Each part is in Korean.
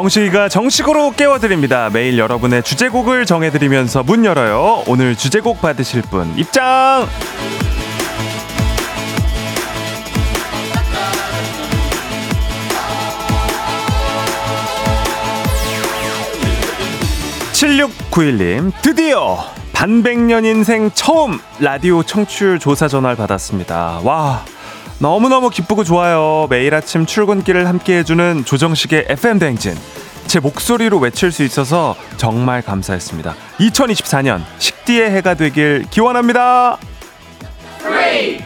정식이가 정식으로 깨워드립니다. 매일 여러분의 주제곡을 정해드리면서 문 열어요. 오늘 주제곡 받으실 분 입장! 7691님, 드디어 반백년 인생 처음 라디오 청취율 조사 전화를 받았습니다. 와, 너무너무 기쁘고 좋아요. 매일 아침 출근길을 함께 해주는 조정식의 FM 대행진. 제 목소리로 외칠 수 있어서 정말 감사했습니다. 2024년 식디의 해가 되길 기원합니다. 3, 2, 1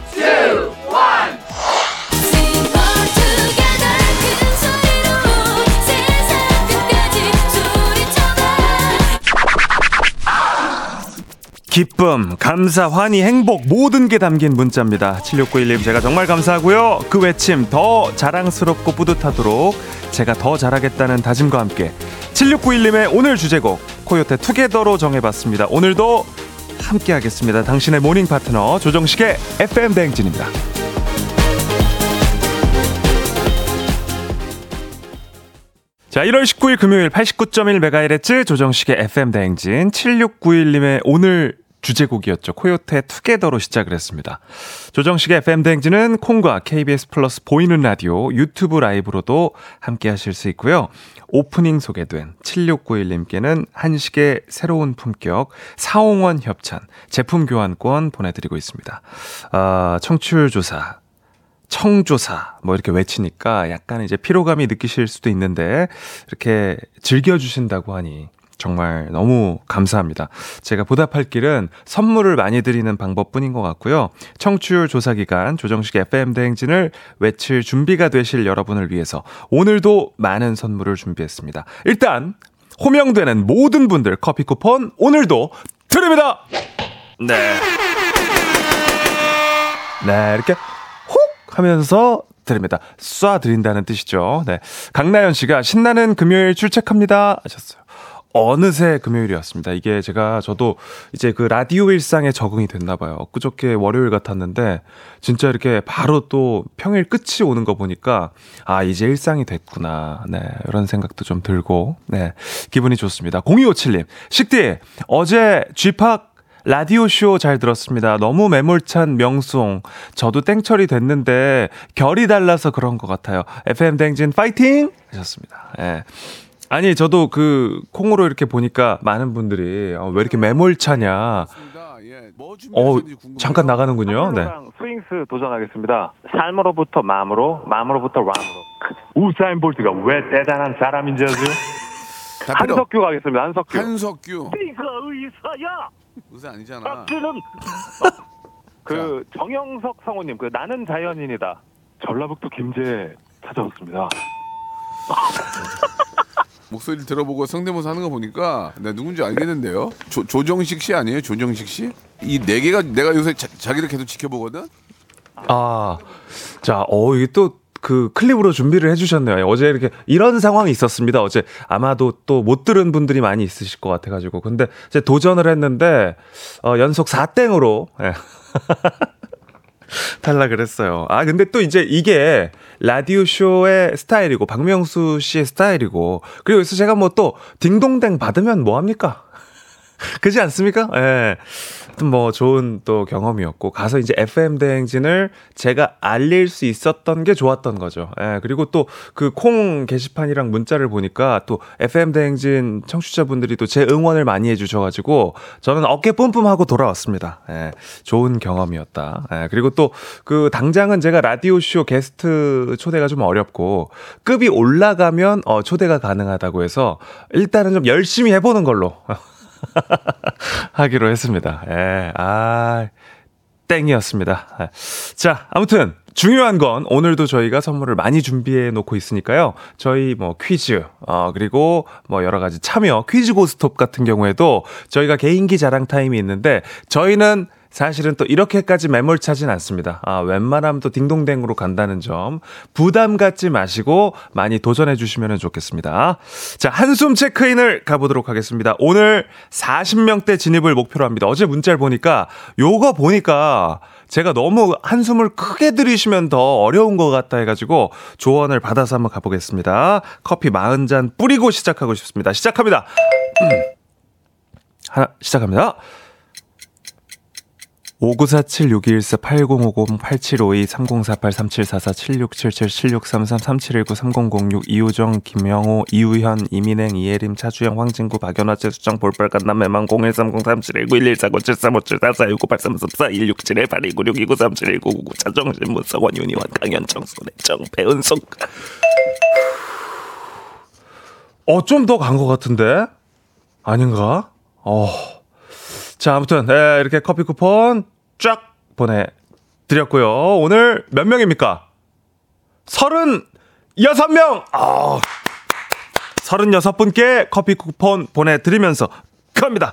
기쁨, 감사, 환희, 행복 모든 게 담긴 문자입니다. 7691님 제가 정말 감사하고요. 그 외침 더 자랑스럽고 뿌듯하도록 제가 더 잘하겠다는 다짐과 함께 7691님의 오늘 주제곡 코요태 Together로 정해봤습니다. 오늘도 함께 하겠습니다. 당신의 모닝 파트너 조정식의 FM 대행진입니다. 자, 1월 19일 금요일 89.1MHz 조정식의 FM 대행진 7691님의 오늘 주제곡이었죠. 코요태 Together로 시작을 했습니다. 조정식의 FM대행진은 콩과 KBS 플러스 보이는 라디오 유튜브 라이브로도 함께 하실 수 있고요. 오프닝 소개된 7691님께는 한식의 새로운 품격 사홍원 협찬 제품 교환권 보내드리고 있습니다. 아, 청취율 조사 청조사 뭐 이렇게 외치니까 약간 이제 피로감이 느끼실 수도 있는데 이렇게 즐겨 주신다고 하니 정말 너무 감사합니다. 제가 보답할 길은 선물을 많이 드리는 방법뿐인 것 같고요. 청취율 조사 기간 조정식 FM 대행진을 외칠 준비가 되실 여러분을 위해서 오늘도 많은 선물을 준비했습니다. 일단 호명되는 모든 분들 커피 쿠폰 오늘도 드립니다. 네. 네, 이렇게 훅 하면서 드립니다. 쏴 드린다는 뜻이죠. 네. 강나연 씨가 신나는 금요일 출첵합니다 하셨어요. 어느새 금요일이었습니다. 이게 제가 저도 이제 그 라디오 일상에 적응이 됐나 봐요. 그저께 월요일 같았는데 진짜 이렇게 바로 또 평일 끝이 오는 거 보니까 아, 이제 일상이 됐구나. 네. 이런 생각도 좀 들고 네. 기분이 좋습니다. 0257님. 식디 어제 쥐팍 라디오쇼 잘 들었습니다. 너무 매몰찬 명송. 저도 땡처리 됐는데 결이 달라서 그런 것 같아요. FM 댕진 파이팅! 하셨습니다. 예. 네. 아니 저도 그 콩으로 이렇게 보니까 많은 분들이 어, 왜 이렇게 매몰차냐. 어 잠깐 나가는군요. 네. 스윙스 도전하겠습니다. 삶으로부터 마음으로, 마음으로부터 람으로. 우사인 볼트가 왜 대단한 사람인지 아세요? 한석규 가겠습니다. 한석규. 한석규. 네가 의사야. 의사 아니잖아. 박쥐는 그 정영석 성우님 그 나는 자연인이다. 전라북도 김제 찾아왔습니다. 목소리를 들어보고 성대모사 하는 거 보니까 내가 누군지 알겠는데요. 조, 조정식 씨 아니에요? 조정식 씨? 이 네 개가 내가 요새 자, 기를 계속 지켜보거든. 아, 자, 어 이게 또. 그 클립으로 준비를 해주셨네요. 어제 이렇게 이런 상황이 있었습니다. 어제 아마도 또 못 들은 분들이 많이 있으실 것 같아가지고 근데 이제 도전을 했는데 어, 연속 4땡으로 예. 탈락을 했어요. 아, 근데 또 이제 이게 라디오 쇼의 스타일이고, 박명수 씨의 스타일이고, 그리고 여기서 제가 뭐 또 딩동댕 받으면 뭐합니까? 그지 않습니까? 예. 네. 뭐 좋은 또 경험이었고 가서 이제 FM 대행진을 제가 알릴 수 있었던 게 좋았던 거죠. 예. 그리고 또 그 콩 게시판이랑 문자를 보니까 또 FM 대행진 청취자분들이 또 제 응원을 많이 해 주셔 가지고 저는 어깨 뿜뿜하고 돌아왔습니다. 예. 좋은 경험이었다. 예. 그리고 또 그 당장은 제가 라디오 쇼 게스트 초대가 좀 어렵고 급이 올라가면 어 초대가 가능하다고 해서 일단은 좀 열심히 해 보는 걸로. 하기로 했습니다. 예, 아, 땡이었습니다. 예. 자, 아무튼 중요한 건 오늘도 저희가 선물을 많이 준비해 놓고 있으니까요. 저희 뭐 퀴즈, 어, 그리고 뭐 여러 가지 참여, 퀴즈 고스톱 같은 경우에도 저희가 개인기 자랑 타임이 있는데 저희는 사실은 또 이렇게까지 매몰차진 않습니다. 아, 웬만하면 또 딩동댕으로 간다는 점 부담 갖지 마시고 많이 도전해 주시면 좋겠습니다. 자, 한숨 체크인을 가보도록 하겠습니다. 오늘 40명대 진입을 목표로 합니다. 어제 문자를 보니까 요거 보니까 제가 너무 한숨을 크게 들이시면 더 어려운 것 같다 해가지고 조언을 받아서 한번 가보겠습니다. 커피 40잔 뿌리고 시작하고 싶습니다. 시작합니다. 음. 하나, 시작합니다. 5947-6148-8052-3048-3744-7677-7633-3719-3006 이우정, 김영호, 이우현, 이민행, 이혜림, 차주영, 황진구, 박연화, 최수정, 볼빨 간 남 매망 0130-3719-1149-7357-44-59-83-44-167-8296-29-37-1999 차정신, 문석원, 윤희원, 강현, 정순애, 정배은숙 어, 좀 더 간 것 같은데? 아닌가? 어. 자, 아무튼, 네, 이렇게 커피 쿠폰 쫙 보내드렸고요. 오늘 몇 명입니까? 36명! 아, 36분께 커피 쿠폰 보내드리면서 갑니다.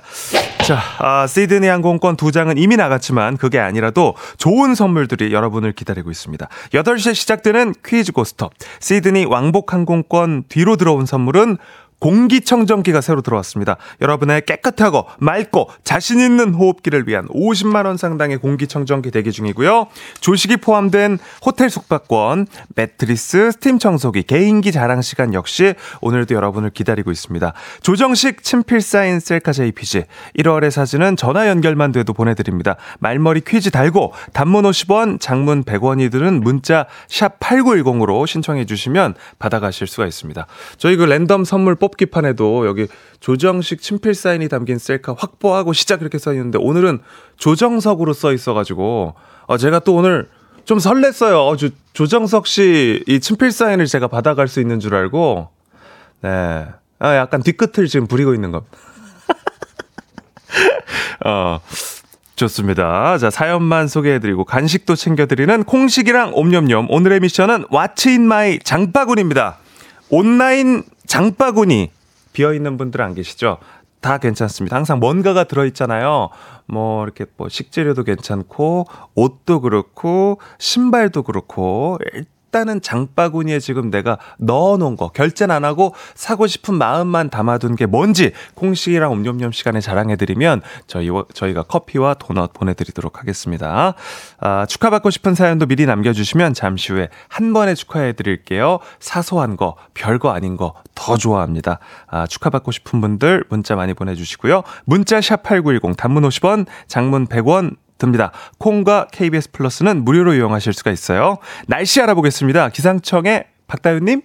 자, 아, 시드니 항공권 두 장은 이미 나갔지만 그게 아니라도 좋은 선물들이 여러분을 기다리고 있습니다. 8시에 시작되는 퀴즈 고스톱. 시드니 왕복 항공권 뒤로 들어온 선물은 공기청정기가 새로 들어왔습니다. 여러분의 깨끗하고 맑고 자신 있는 호흡기를 위한 50만 원 상당의 공기청정기 대기 중이고요. 조식이 포함된 호텔 숙박권, 매트리스, 스팀 청소기, 개인기 자랑 시간 역시 오늘도 여러분을 기다리고 있습니다. 조정식 친필 사인 셀카 JPG 1월의 사진은 전화 연결만 돼도 보내드립니다. 말머리 퀴즈 달고 단문 50원, 장문 100원이 드는 문자 샵 8910으로 신청해 주시면 받아가실 수가 있습니다. 저희 그 랜덤 선물 뽑 뽑기판에도 여기 조정식 친필 사인이 담긴 셀카 확보하고 시작 이렇게 써 있는데 오늘은 조정석으로 써 있어가지고 어, 제가 또 오늘 좀 설렜어요. 어, 조, 조정석 씨 이 친필 사인을 제가 받아갈 수 있는 줄 알고 네. 아, 약간 뒤끝을 지금 부리고 있는 것. 어. 좋습니다. 자, 사연만 소개해드리고 간식도 챙겨드리는 콩식이랑 옴념념. 오늘의 미션은 what's in my 장바구니입니다. 온라인 장바구니 비어 있는 분들 안 계시죠? 다 괜찮습니다. 항상 뭔가가 들어있잖아요. 뭐, 이렇게 뭐, 식재료도 괜찮고, 옷도 그렇고, 신발도 그렇고, 일단은 장바구니에 지금 내가 넣어놓은 거 결제는 안 하고 사고 싶은 마음만 담아둔 게 뭔지 콩식이랑 옴념념 시간에 자랑해드리면 저희 저희가 커피와 도넛 보내드리도록 하겠습니다. 아, 축하받고 싶은 사연도 미리 남겨주시면 잠시 후에 한 번에 축하해드릴게요. 사소한 거 별거 아닌 거 더 좋아합니다. 아, 축하받고 싶은 분들 문자 많이 보내주시고요. 문자 샵 #8910 단문 50원, 장문 100원 듭니다. 콩과 KBS 플러스는 무료로 이용하실 수가 있어요. 날씨 알아보겠습니다. 기상청의 박다윤님.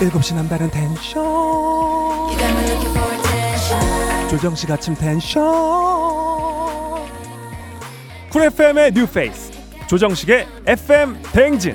7시 남다른 텐션. 조정식 아침 텐션. 쿨 FM의 뉴 페이스. 조정식의 FM 대행진.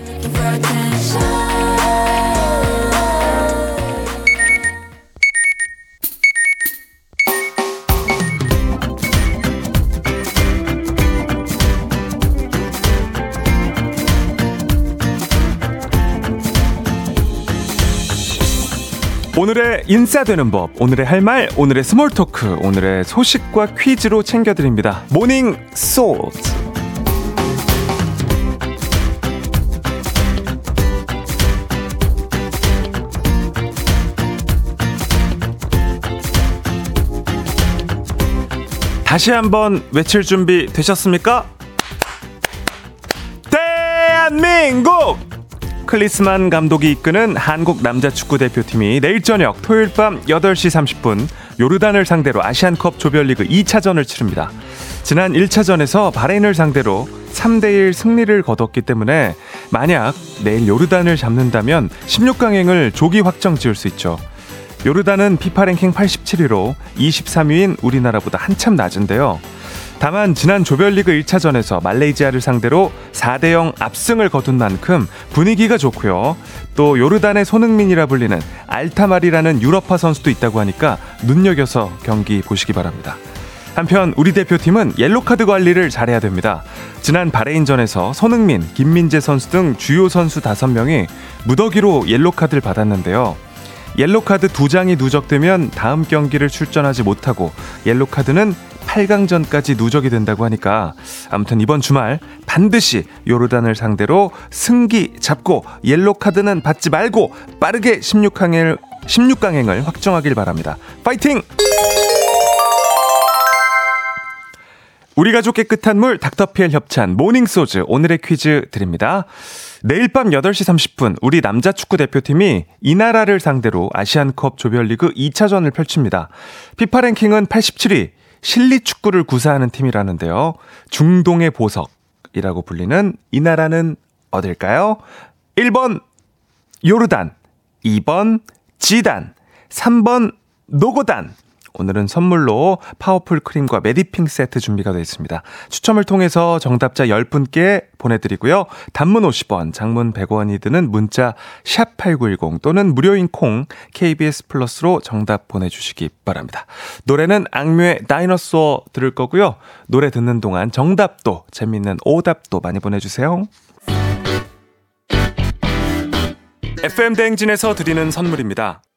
오늘의 인싸되는 법, 오늘의 할 말, 오늘의 small talk, 오늘의 소식과 퀴즈로 챙겨드립니다. 모닝 소즈. 다시 한번 외칠 준비 되셨습니까? 대한민국! 클리스만 감독이 이끄는 한국 남자 축구 대표팀이 내일 저녁 토요일 밤 8시 30분 요르단을 상대로 아시안컵 조별리그 2차전을 치릅니다. 지난 1차전에서 바레인을 상대로 3대1 승리를 거뒀기 때문에 만약 내일 요르단을 잡는다면 16강행을 조기 확정 지을 수 있죠. 요르단은 피파 랭킹 87위로 23위인 우리나라보다 한참 낮은데요. 다만 지난 조별리그 1차전에서 말레이시아를 상대로 4대 0 압승을 거둔 만큼 분위기가 좋고요. 또 요르단의 손흥민이라 불리는 알타말이라는 유럽파 선수도 있다고 하니까 눈여겨서 경기 보시기 바랍니다. 한편 우리 대표팀은 옐로카드 관리를 잘해야 됩니다. 지난 바레인전에서 손흥민, 김민재 선수 등 주요 선수 5명이 무더기로 옐로카드를 받았는데요. 옐로카드 두 장이 누적되면 다음 경기를 출전하지 못하고 옐로카드는 8강전까지 누적이 된다고 하니까 아무튼 이번 주말 반드시 요르단을 상대로 승기 잡고 옐로 카드는 받지 말고 빠르게 16강을 16강행을 확정하길 바랍니다. 파이팅! 우리 가족 깨끗한 물 닥터피엘 협찬 모닝소즈 오늘의 퀴즈 드립니다. 내일 밤 8시 30분 우리 남자 축구 대표팀이 이 나라를 상대로 아시안컵 조별리그 2차전을 펼칩니다. 피파 랭킹은 87위 실리 축구를 구사하는 팀이라는데요. 중동의 보석이라고 불리는 이 나라는 어딜까요? 1번 요르단, 2번 지단, 3번 노고단, 오늘은 선물로 파워풀 크림과 메디핑 세트 준비가 되어 있습니다. 추첨을 통해서 정답자 10분께 보내드리고요. 단문 50원, 장문 100원이 드는 문자 샵8910 또는 무료인 콩 KBS 플러스로 정답 보내주시기 바랍니다. 노래는 악뮤의 Dinosaur 들을 거고요. 노래 듣는 동안 정답도 재밌는 오답도 많이 보내주세요. FM 대행진에서 드리는 선물입니다.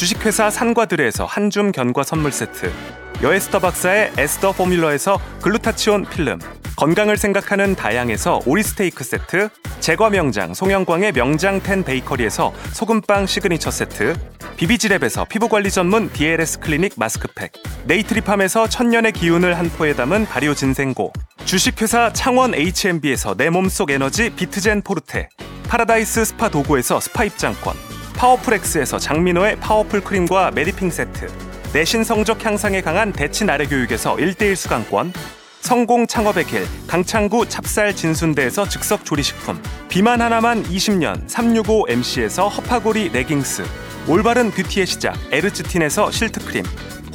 주식회사 산과들에서 한줌 견과 선물 세트. 여에스더 박사의 에스더 포뮬러에서 글루타치온 필름. 건강을 생각하는 다양에서 오리 스테이크 세트, 제과 명장 송영광의 명장 텐 베이커리에서 소금빵 시그니처 세트, 비비지랩에서 피부관리 전문 DLS 클리닉 마스크팩, 네이트리팜에서 천년의 기운을 한 포에 담은 발효 진생고, 주식회사 창원 H&B에서 내 몸속 에너지 비트젠 포르테, 파라다이스 스파 도고에서 스파 입장권, 파워풀엑스에서 장민호의 파워풀 크림과 메디핑 세트, 내신 성적 향상에 강한 대치 나래 교육에서 1대1 수강권, 성공 창업의 길 강창구 찹쌀 진순대에서 즉석 조리식품 비만 하나만 20년 365MC에서 허파고리 레깅스 올바른 뷰티의 시작 에르츠틴에서 실트크림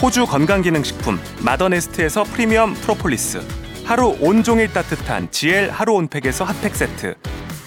호주 건강기능식품 마더네스트에서 프리미엄 프로폴리스 하루 온종일 따뜻한 GL 하루 온팩에서 핫팩 세트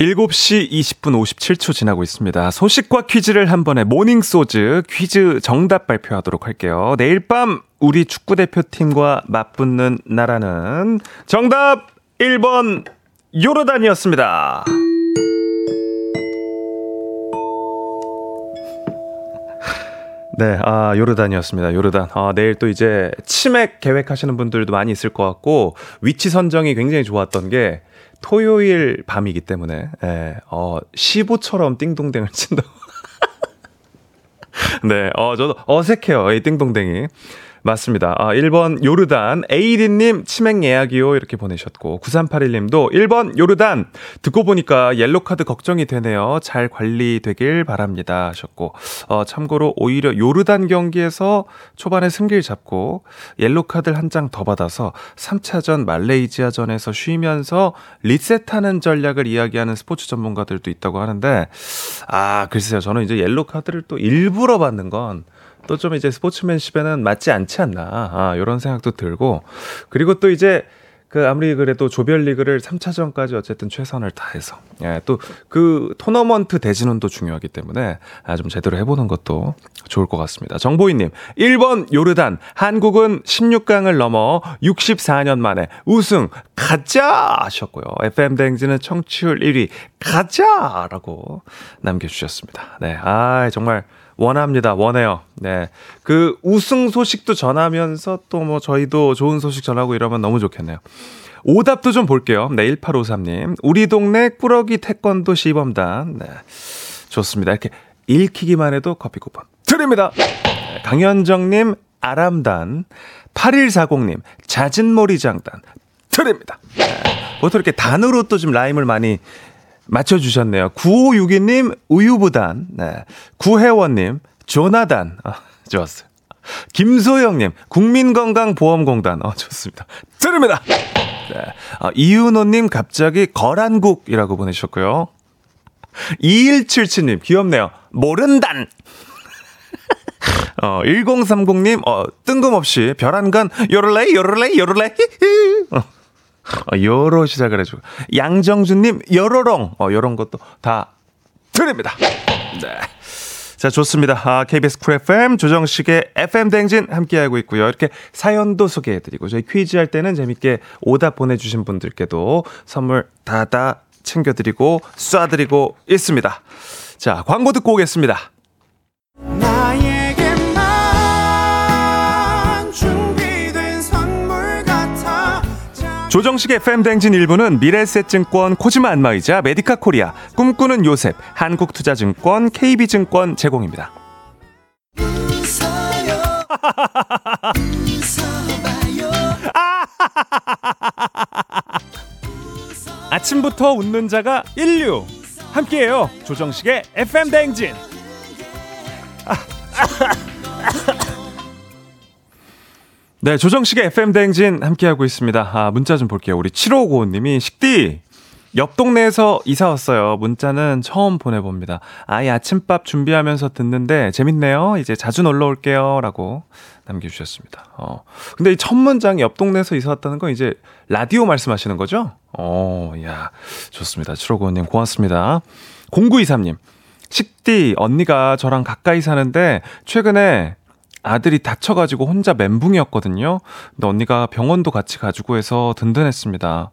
7시 20분 57초 지나고 있습니다. 소식과 퀴즈를 한 번에 모닝 소즈 퀴즈 정답 발표하도록 할게요. 내일 밤 우리 축구 대표팀과 맞붙는 나라는 정답 1번 요르단이었습니다. 네, 아, 요르단이었습니다. 요르단. 아, 내일 또 이제 치맥 계획하시는 분들도 많이 있을 것 같고, 위치 선정이 굉장히 좋았던 게, 토요일 밤이기 때문에, 예, 어, 15처럼 띵동댕을 친다고. 네, 어, 저도 어색해요. 이 띵동댕이. 맞습니다. 아, 1번 요르단. 에이디님 치맥 예약이요. 이렇게 보내셨고. 9381님도 1번 요르단. 듣고 보니까 옐로카드 걱정이 되네요. 잘 관리되길 바랍니다. 하셨고. 어, 참고로 오히려 요르단 경기에서 초반에 승기를 잡고 옐로카드를 한 장 더 받아서 3차전 말레이지아전에서 쉬면서 리셋하는 전략을 이야기하는 스포츠 전문가들도 있다고 하는데 아, 글쎄요. 저는 이제 옐로카드를 또 일부러 받는 건 또 좀 이제 스포츠맨십에는 맞지 않지 않나. 아, 요런 생각도 들고. 그리고 또 이제 그 아무리 그래도 조별리그를 3차전까지 어쨌든 최선을 다해서 예, 또 그 토너먼트 대진원도 중요하기 때문에 아, 좀 제대로 해보는 것도 좋을 것 같습니다. 정보희님 1번 요르단 한국은 16강을 넘어 64년 만에 우승 가자 하셨고요. FM 대행진은 청취율 1위 가자라고 남겨주셨습니다. 네, 아 정말 원합니다. 원해요. 네. 그 우승 소식도 전하면서 또 뭐 저희도 좋은 소식 전하고 이러면 너무 좋겠네요. 오답도 좀 볼게요. 네, 1853님. 우리 동네 꾸러기 태권도 시범단. 네. 좋습니다. 이렇게 읽히기만 해도 커피 쿠폰 드립니다. 네, 강현정님, 아람단. 8140님, 잦은 모리장단. 드립니다. 네. 보통 이렇게 단으로 또 좀 라임을 많이 맞춰주셨네요. 9562님, 우유부단. 네. 구혜원님, 조나단. 아, 좋았어요. 김소영님, 국민건강보험공단. 어, 좋습니다. 드립니다! 네. 아, 이윤호님, 갑자기 거란국이라고 보내셨고요. 2177님, 귀엽네요. 모른단! 어, 1030님, 어, 뜬금없이 별안간, 요럴레이, 요럴레이, 요럴레이, 어, 어, 요로 시작을 해주고. 양정준님, 요로롱. 어, 요런 것도 다 드립니다. 네. 자, 좋습니다. 아, KBS 쿨 FM 조정식의 FM 대행진 함께하고 있고요. 이렇게 사연도 소개해드리고 저희 퀴즈 할 때는 재밌게 오답 보내주신 분들께도 선물 다다 챙겨드리고 쏴드리고 있습니다. 자, 광고 듣고 오겠습니다. 조정식의 FM 대행진 일부는 미래에셋증권 코지마 안마의자 메디카 코리아 꿈꾸는 요셉 한국투자증권 KB증권 제공입니다. 아침부터 웃는 자가 인류 함께해요 조정식의 FM 댕진 네, 조정식의 FM 대행진 함께하고 있습니다. 아, 문자 좀 볼게요. 우리 7595님이 식디! 옆 동네에서 이사 왔어요. 문자는 처음 보내봅니다. 아이 아침밥 준비하면서 듣는데 재밌네요. 이제 자주 놀러 올게요. 라고 남겨주셨습니다. 어. 근데 이 첫 문장이 옆 동네에서 이사 왔다는 건 이제 라디오 말씀하시는 거죠? 어, 야, 좋습니다. 7595님 고맙습니다. 0923님. 식디, 언니가 저랑 가까이 사는데 최근에 아들이 다쳐가지고 혼자 멘붕이었거든요. 근데 언니가 병원도 같이 가지고 해서 든든했습니다.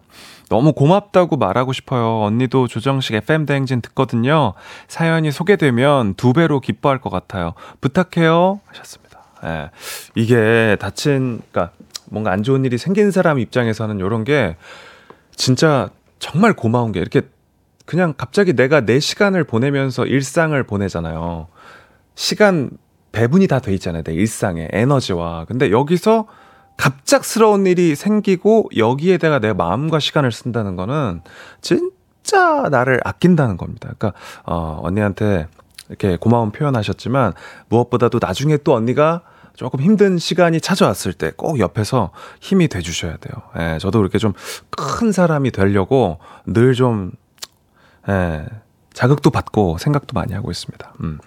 너무 고맙다고 말하고 싶어요. 언니도 조정식 FM 대행진 듣거든요. 사연이 소개되면 두 배로 기뻐할 것 같아요. 부탁해요. 하셨습니다. 예. 이게 다친, 그니까 뭔가 안 좋은 일이 생긴 사람 입장에서는 이런 게 진짜 정말 고마운 게 이렇게 그냥 갑자기 내가 내 시간을 보내면서 일상을 보내잖아요. 시간 배분이 다 돼 있잖아요. 내 일상에 에너지와. 근데 여기서 갑작스러운 일이 생기고 여기에다가 내 마음과 시간을 쓴다는 거는 진짜 나를 아낀다는 겁니다. 그러니까 어 언니한테 이렇게 고마운 표현하셨지만 무엇보다도 나중에 또 언니가 조금 힘든 시간이 찾아왔을 때 꼭 옆에서 힘이 돼 주셔야 돼요. 예, 저도 이렇게 좀 큰 사람이 되려고 늘 좀 예, 자극도 받고 생각도 많이 하고 있습니다. 음.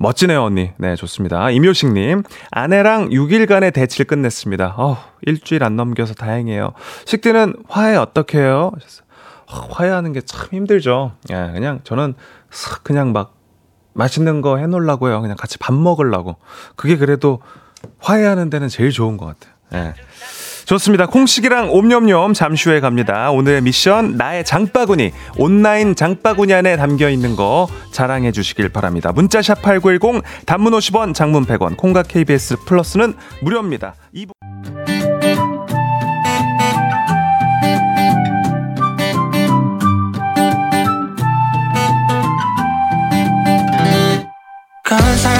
멋지네요, 언니. 네, 좋습니다. 임효식님, 아내랑 6일간의 대치를 끝냈습니다. 어, 일주일 안 넘겨서 다행이에요. 식디는 화해 어떻게 해요? 어, 화해하는 게 참 힘들죠. 예, 그냥 저는 그냥 막 맛있는 거 해놓으려고 요. 그냥 같이 밥 먹으려고. 그게 그래도 화해하는 데는 제일 좋은 것 같아요. 예. 좋습니다. 콩식이랑 옴념념 잠시 후에 갑니다. 오늘의 미션 나의 장바구니 온라인 장바구니 안에 담겨 있는 거 자랑해 주시길 바랍니다. 문자샵 8910 단문 50원 장문 100원 콩과 KBS 플러스는 무료입니다. 이... 그건 사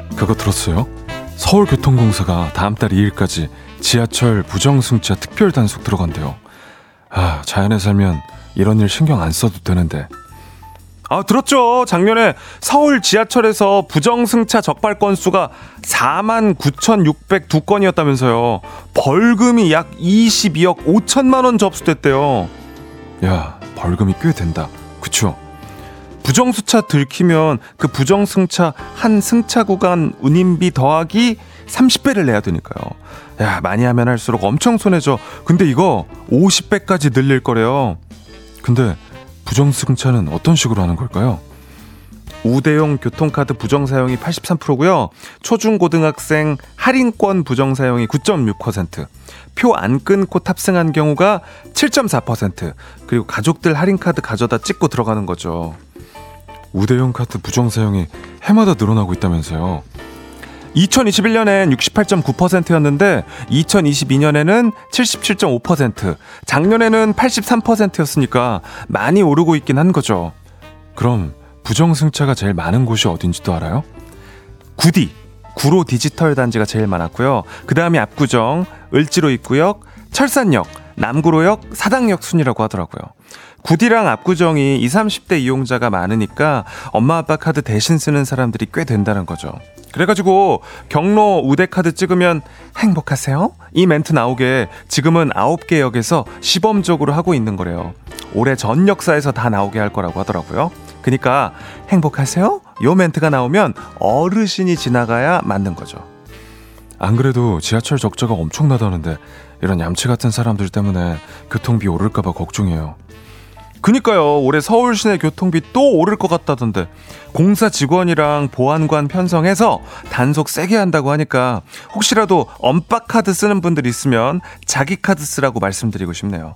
그거 들었어요? 서울교통공사가 다음 달 2일까지 지하철 부정승차 특별 단속 들어간대요. 아, 자연에 살면 이런 일 신경 안 써도 되는데. 아, 들었죠. 작년에 서울 지하철에서 부정승차 적발 건수가 4만 9,602건이었다면서요. 벌금이 약 22억 5천만 원 접수됐대요. 야, 벌금이 꽤 된다. 그쵸? 부정수차 들키면 그 부정승차 한 승차 구간 운임비 더하기 30배를 내야 되니까요. 야, 많이 하면 할수록 엄청 손해죠. 근데 이거 50배까지 늘릴 거래요. 근데 부정승차는 어떤 식으로 하는 걸까요? 우대용 교통카드 부정 사용이 83%고요. 초중고등학생 할인권 부정 사용이 9.6%. 표 안 끊고 탑승한 경우가 7.4%. 그리고 가족들 할인카드 가져다 찍고 들어가는 거죠. 우대용 카드 부정 사용이 해마다 늘어나고 있다면서요. 2021년엔 68.9%였는데 2022년에는 77.5%, 작년에는 83%였으니까 많이 오르고 있긴 한 거죠. 그럼 부정 승차가 제일 많은 곳이 어딘지도 알아요? 구디, 구로 디지털 단지가 제일 많았고요. 그 다음이 압구정, 을지로 입구역, 철산역, 남구로역, 사당역 순이라고 하더라고요. 구디랑 압구정이 20, 30대 이용자가 많으니까 엄마 아빠 카드 대신 쓰는 사람들이 꽤 된다는 거죠. 그래가지고 경로 우대 카드 찍으면 행복하세요? 이 멘트 나오게 지금은 9개 역에서 시범적으로 하고 있는 거래요. 올해 전 역사에서 다 나오게 할 거라고 하더라고요. 그니까 행복하세요? 요 멘트가 나오면 어르신이 지나가야 맞는 거죠. 안 그래도 지하철 적자가 엄청나다는데 이런 얌체 같은 사람들 때문에 교통비 오를까봐 걱정이에요. 그니까요. 올해 서울 시내 교통비 또 오를 것 같다던데. 공사 직원이랑 보안관 편성해서 단속 세게 한다고 하니까 혹시라도 엄박 카드 쓰는 분들 있으면 자기 카드 쓰라고 말씀드리고 싶네요.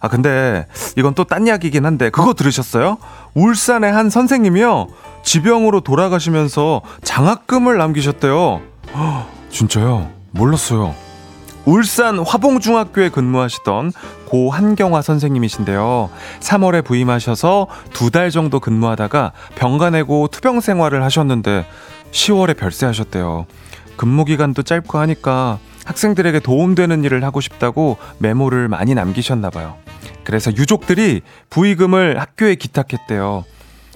아 근데 이건 또 딴 이야기긴 한데 그거 들으셨어요? 울산의 한 선생님이요. 지병으로 돌아가시면서 장학금을 남기셨대요. 허, 진짜요? 몰랐어요. 울산 화봉중학교에 근무하시던 고 한경화 선생님이신데요. 3월에 부임하셔서 두 달 정도 근무하다가 병가 내고 투병 생활을 하셨는데 10월에 별세하셨대요. 근무 기간도 짧고 하니까 학생들에게 도움되는 일을 하고 싶다고 메모를 많이 남기셨나 봐요. 그래서 유족들이 부의금을 학교에 기탁했대요.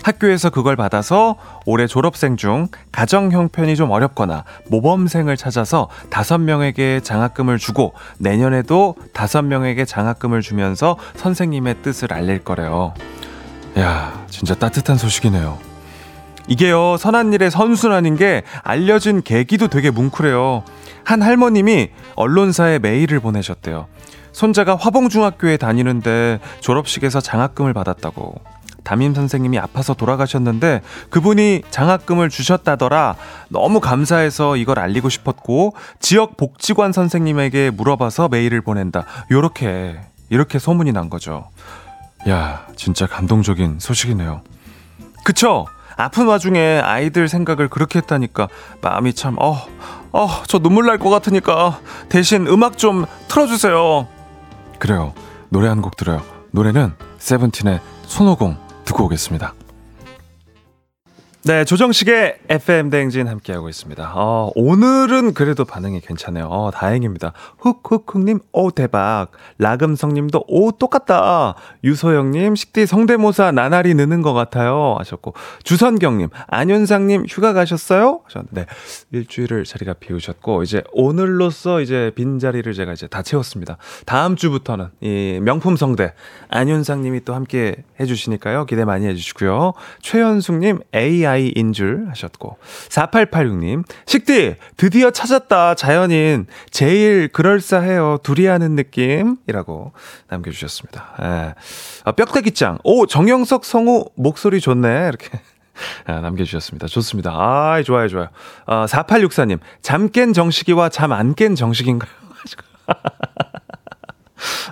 학교에서 그걸 받아서 올해 졸업생 중 가정 형편이 좀 어렵거나 모범생을 찾아서 다섯 명에게 장학금을 주고 내년에도 다섯 명에게 장학금을 주면서 선생님의 뜻을 알릴 거래요. 야, 진짜 따뜻한 소식이네요. 이게요, 선한 일의 선순환인 게 알려진 계기도 되게 뭉클해요. 한 할머님이 언론사에 메일을 보내셨대요. 손자가 화봉중학교에 다니는데 졸업식에서 장학금을 받았다고. 담임 선생님이 아파서 돌아가셨는데 그분이 장학금을 주셨다더라. 너무 감사해서 이걸 알리고 싶었고 지역 복지관 선생님에게 물어봐서 메일을 보낸다. 요렇게 이렇게 소문이 난 거죠. 야, 진짜 감동적인 소식이네요. 그쵸? 아픈 와중에 아이들 생각을 그렇게 했다니까 마음이 참 어, 어, 저 눈물 날 것 같으니까 대신 음악 좀 틀어주세요. 그래요. 노래 한 곡 들어요. 노래는 세븐틴의 손오공 듣고 오겠습니다. 네, 조정식의 FM 대행진 함께하고 있습니다. 어, 오늘은 그래도 반응이 괜찮네요. 어, 다행입니다. 훅훅훅님, 오, 대박. 라금성님도, 오, 똑같다. 유소영님, 식디 성대모사 나날이 느는 것 같아요. 하셨고, 주선경님, 안윤상님, 휴가 가셨어요? 하셨는데, 네, 일주일을 자리가 비우셨고, 이제 오늘로써 이제 빈자리를 제가 이제 다 채웠습니다. 다음 주부터는 이 명품 성대, 안윤상님이 또 함께 해주시니까요. 기대 많이 해주시고요. 최현숙님, AI AI인 줄 하셨고 4886님 식디 드디어 찾았다 자연인 제일 그럴싸해요 둘이 하는 느낌 이라고 남겨주셨습니다. 예. 아, 뼈대기짱 오 정영석 성우 목소리 좋네 이렇게 아, 남겨주셨습니다. 좋습니다. 아, 좋아요, 좋아요. 아, 4864님, 잠 깬 정식이와 잠 안 깬 정식인가요?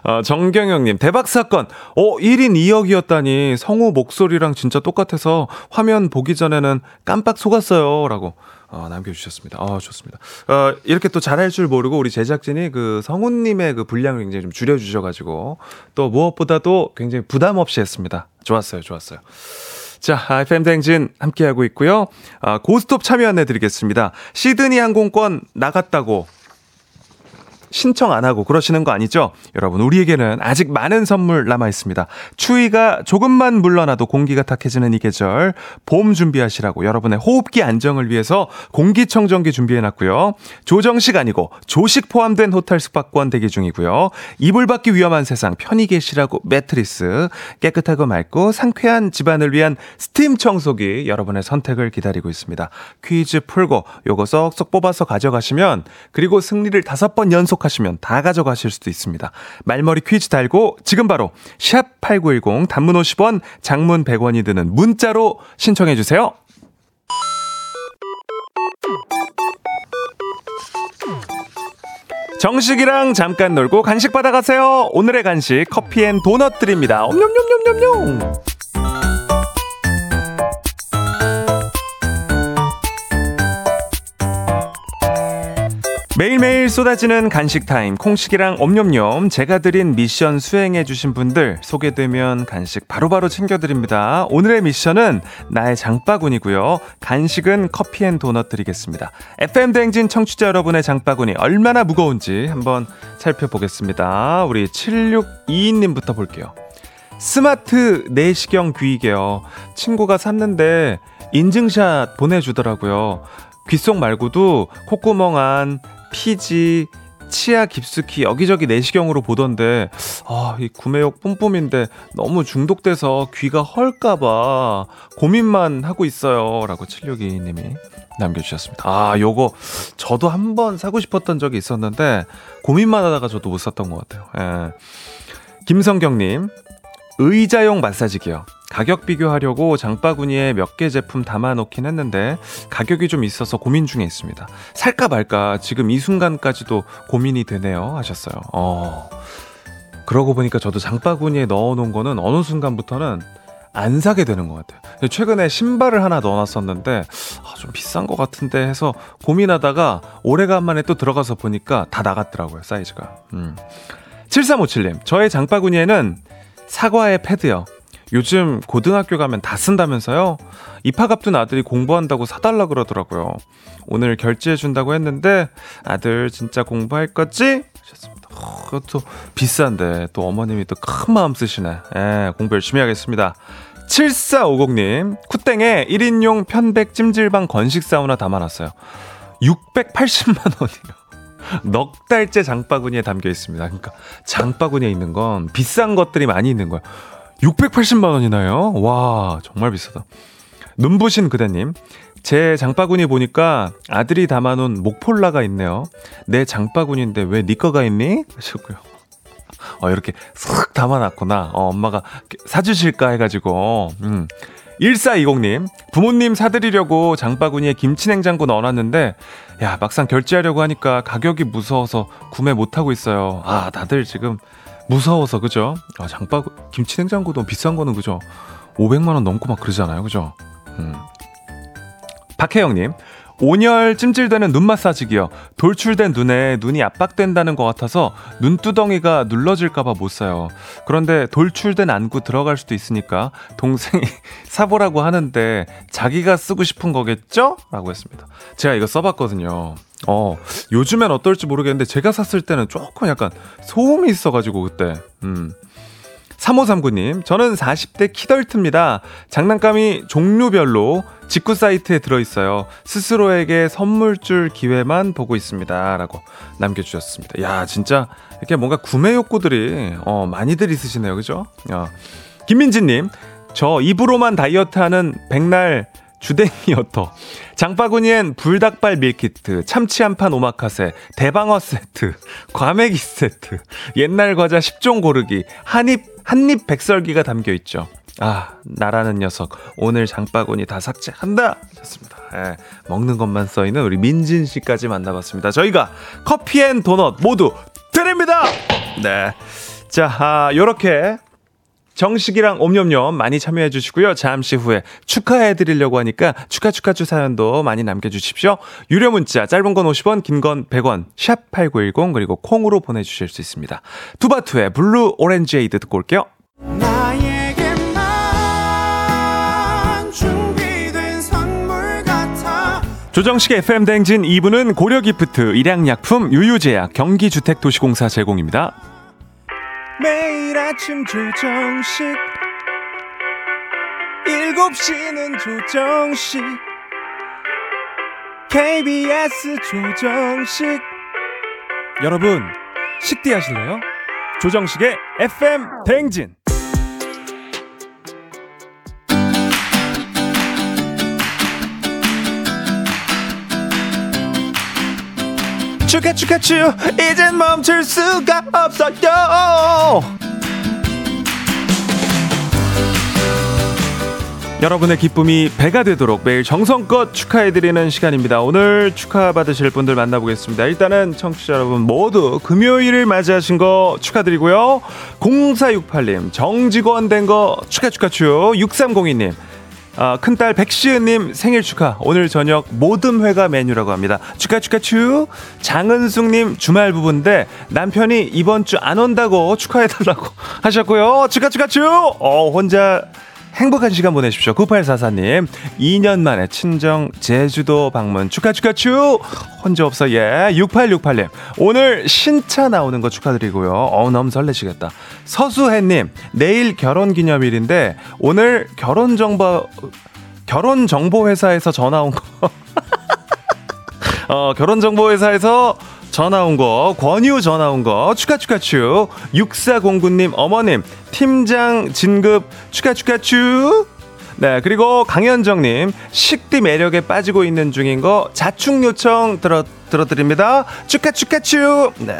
어, 정경영님, 대박 사건. 어, 1인 2역이었다니. 성우 목소리랑 진짜 똑같아서 화면 보기 전에는 깜빡 속았어요. 라고. 어, 남겨주셨습니다. 어, 좋습니다. 어, 이렇게 또 잘할 줄 모르고 우리 제작진이 그 성우님의 그 분량을 굉장히 좀 줄여주셔가지고 또 무엇보다도 굉장히 부담 없이 했습니다. 좋았어요, 좋았어요. 자, FM 댕진 함께하고 있고요. 아, 고스톱 참여 안내 드리겠습니다. 시드니 항공권 나갔다고 신청 안 하고 그러시는 거 아니죠? 여러분, 우리에게는 아직 많은 선물 남아 있습니다. 추위가 조금만 물러나도 공기가 탁해지는 이 계절, 봄 준비하시라고 여러분의 호흡기 안정을 위해서 공기청정기 준비해 놨고요. 조정식 아니고 조식 포함된 호텔 숙박권 대기 중이고요. 이불 받기 위험한 세상 편히 계시라고 매트리스, 깨끗하고 맑고 상쾌한 집안을 위한 스팀 청소기 여러분의 선택을 기다리고 있습니다. 퀴즈 풀고 요거 쏙쏙 뽑아서 가져가시면 그리고 승리를 다섯 번 연속 하시면 다 가져가실 수도 있습니다. 말머리 퀴즈 달고 지금 바로 샵 8910 단문 50원, 장문 100원이 드는 문자로 신청해 주세요. 정식이랑 잠깐 놀고 간식 받아가세요. 오늘의 간식 커피 and 도넛 드립니다. 옴뇸뇸뇸뇸뇸. 쏟아지는 간식 타임 콩식이랑 옴념념 제가 드린 미션 수행해 주신 분들 소개되면 간식 바로바로 챙겨 드립니다. 오늘의 미션은 나의 장바구니고요. 간식은 커피 and 도넛 드리겠습니다. FM 대행진 청취자 여러분의 장바구니 얼마나 무거운지 한번 살펴보겠습니다. 우리 7622님부터 볼게요. 스마트 내시경 귀이게요. 친구가 샀는데 인증샷 보내주더라고요. 귓속 말고도 콧구멍 안, 피지, 치아 깊숙이 여기저기 내시경으로 보던데 아, 이 구매욕 뿜뿜인데 너무 중독돼서 귀가 헐까봐 고민만 하고 있어요. 라고 7622님이 남겨주셨습니다. 아, 요거 저도 한 번 사고 싶었던 적이 있었는데 고민만 하다가 저도 못 샀던 것 같아요. 예. 김성경님, 의자용 마사지기요. 가격 비교하려고 장바구니에 몇 개 제품 담아놓긴 했는데 가격이 좀 있어서 고민 중에 있습니다. 살까 말까 지금 이 순간까지도 고민이 되네요 하셨어요. 어. 그러고 보니까 저도 장바구니에 넣어놓은 거는 어느 순간부터는 안 사게 되는 것 같아요. 최근에 신발을 하나 넣어놨었는데 아, 좀 비싼 것 같은데 해서 고민하다가 오래간만에 또 들어가서 보니까 다 나갔더라고요 사이즈가. 음. 7357님 저의 장바구니에는 사과의 패드요. 요즘 고등학교 가면 다 쓴다면서요? 입학 앞둔 아들이 공부한다고 사달라 그러더라고요. 오늘 결제해준다고 했는데 아들 진짜 공부할 거지? 하셨습니다. 어, 그것도 비싼데 또 어머님이 또 큰 마음 쓰시네. 예, 공부 열심히 하겠습니다. 7450님, 쿠땡에 1인용 편백 찜질방 건식 사우나 담아놨어요. 680만 원이요. 넉 달째 장바구니에 담겨 있습니다. 그러니까 장바구니에 있는 건 비싼 것들이 많이 있는 거예요. 680만 원이나요? 와, 정말 비싸다. 눈부신 그대님. 제 장바구니 보니까 아들이 담아놓은 목폴라가 있네요. 내 장바구니인데 왜 네 거가 있니? 하셨고요. 어, 이렇게 쓱 담아놨구나. 어, 엄마가 사주실까 해가지고. 음. 1420님, 부모님 사드리려고 장바구니에 김치냉장고 넣어놨는데, 야, 막상 결제하려고 하니까 가격이 무서워서 구매 못하고 있어요. 아, 다들 지금 무서워서, 그죠? 아, 장바구, 김치냉장고도 비싼 거는, 그죠? 500만원 넘고 막 그러잖아요, 그죠? 음. 박혜영님, 온열 찜질되는 눈 마사지기요. 돌출된 눈에 눈이 압박된다는 것 같아서 눈두덩이가 눌러질까봐 못 사요. 그런데 돌출된 안구 들어갈 수도 있으니까 동생이 사보라고 하는데 자기가 쓰고 싶은 거겠죠? 라고 했습니다. 제가 이거 써봤거든요. 어, 요즘엔 어떨지 모르겠는데 제가 샀을 때는 조금 약간 소음이 있어가지고 그때, 음. 3539님, 저는 40대 키덜트입니다. 장난감이 종류별로 직구 사이트에 들어있어요. 스스로에게 선물 줄 기회만 보고 있습니다. 라고 남겨주셨습니다. 야, 진짜 이렇게 뭔가 구매 욕구들이, 어, 많이들 있으시네요. 그죠? 어. 김민지님, 저 입으로만 다이어트 하는 백날 주댕이어터. 장바구니엔 불닭발 밀키트, 참치 한 판 오마카세, 대방어 세트, 과메기 세트, 옛날 과자 10종 고르기, 한입, 한입 백설기가 담겨 있죠. 아, 나라는 녀석. 오늘 장바구니 다 삭제한다! 좋습니다. 예, 먹는 것만 써 있는 우리 민진 씨까지 만나봤습니다. 저희가 커피 and 도넛 모두 드립니다! 네. 자, 아, 요렇게 정식이랑 옴념념 많이 참여해 주시고요. 잠시 후에 축하해 드리려고 하니까 축하 축하 주 사연도 많이 남겨 주십시오. 유료 문자 짧은 건 50원, 긴 건 100원. 샵 8910 그리고 콩으로 보내 주실 수 있습니다. 투바투의 Blue Orangeade 듣고 올게요. 조정식의 FM 대행진 2부는 고려기프트, 일양약품, 유유제약, 경기주택도시공사 제공입니다. 매일 아침 조정식 7시는 조정식 KBS 조정식 여러분 식대 하실래요? 조정식의 FM 대행진 축하 축하 축 이젠 멈출 수가 없어요 여러분의 기쁨이 배가 되도록 매일 정성껏 축하해드리는 시간입니다. 오늘 축하받으실 분들 만나보겠습니다. 일단은 청취자 여러분 모두 금요일을 맞이하신 거 축하드리고요. 0468님, 정직원 된 거 축하 축하 축. 6302님, 아, 큰딸 백시은님 생일 축하. 오늘 저녁 모든 회가 메뉴라고 합니다. 축하 축하 축. 장은숙님 주말 부부인데 남편이 이번 주 안 온다고 축하해달라고 하셨고요. 축하 축하 축. 어 혼자 행복한 시간 보내십시오. 9844님. 2년 만에 친정 제주도 방문 축하 축하 축. 혼자 없어 예. 6868님. 오늘 신차 나오는 거 축하드리고요. 어 너무 설레시겠다. 서수혜님. 내일 결혼 기념일인데 오늘 결혼 정보 결혼 정보 회사에서 전화 온 거. 어 결혼 정보 회사에서 전화 온 거, 권유 전화 온 거, 축하, 축하, 축. 6409님, 어머님, 팀장 진급, 축하, 축하, 축. 네, 그리고 강현정님, 식디 매력에 빠지고 있는 중인 거, 자축 요청 들어, 들어드립니다. 축하, 축하, 축. 네.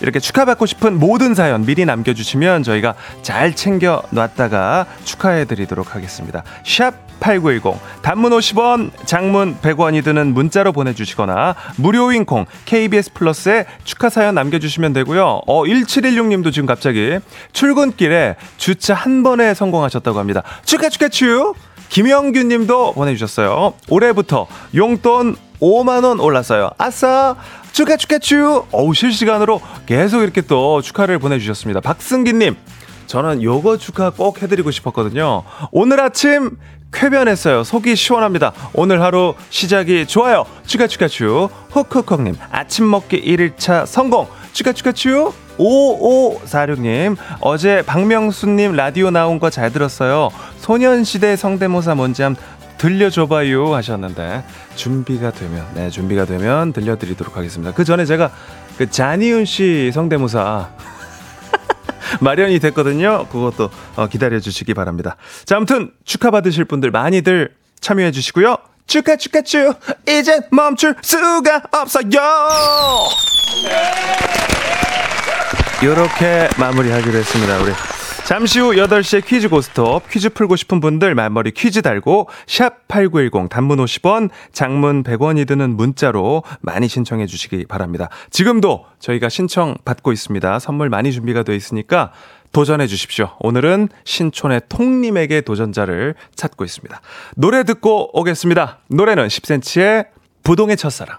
이렇게 축하받고 싶은 모든 사연 미리 남겨주시면 저희가 잘 챙겨 놨다가 축하해드리도록 하겠습니다. 샵 8910 단문 50원 장문 100원이 드는 문자로 보내주시거나 무료인 콩 KBS 플러스에 축하 사연 남겨주시면 되고요. 어 1716님도 지금 갑자기 출근길에 주차 한 번에 성공하셨다고 합니다. 축하 축하 축! 김영균 님도 보내주셨어요. 올해부터 용돈 5만원 올랐어요. 아싸! 축하 축하 축! 어우 실시간으로 계속 이렇게 또 축하를 보내주셨습니다. 박승기 님 저는 요거 축하 꼭 해드리고 싶었거든요. 오늘 아침 쾌변했어요. 속이 시원합니다. 오늘 하루 시작이 좋아요. 축. 훅훅훅님 아침 먹기 1일차 성공. 축. 5546님 어제 박명수님 라디오 나온 거 잘 들었어요. 소년시대 성대모사 뭔지 한번 들려줘봐요 하셨는데 준비가 되면 네 준비가 되면 들려드리도록 하겠습니다. 그 전에 제가 그 자니윤 씨 성대모사 마련이 됐거든요. 그것도 어, 기다려 주시기 바랍니다. 자, 아무튼 축하 받으실 분들 많이들 참여해 주시고요. 축하 축하 축 이젠 멈출 수가 없어요. 이렇게 마무리하기로 했습니다. 우리 잠시 후 8시에 퀴즈 고스톱 퀴즈 풀고 싶은 분들 말머리 퀴즈 달고 샵 8910 단문 50원 장문 100원이 드는 문자로 많이 신청해 주시기 바랍니다. 지금도 저희가 신청 받고 있습니다. 선물 많이 준비가 되어 있으니까 도전해 주십시오. 오늘은 신촌의 통님에게 도전자를 찾고 있습니다. 노래 듣고 오겠습니다. 노래는 10cm의 부동의 첫사랑.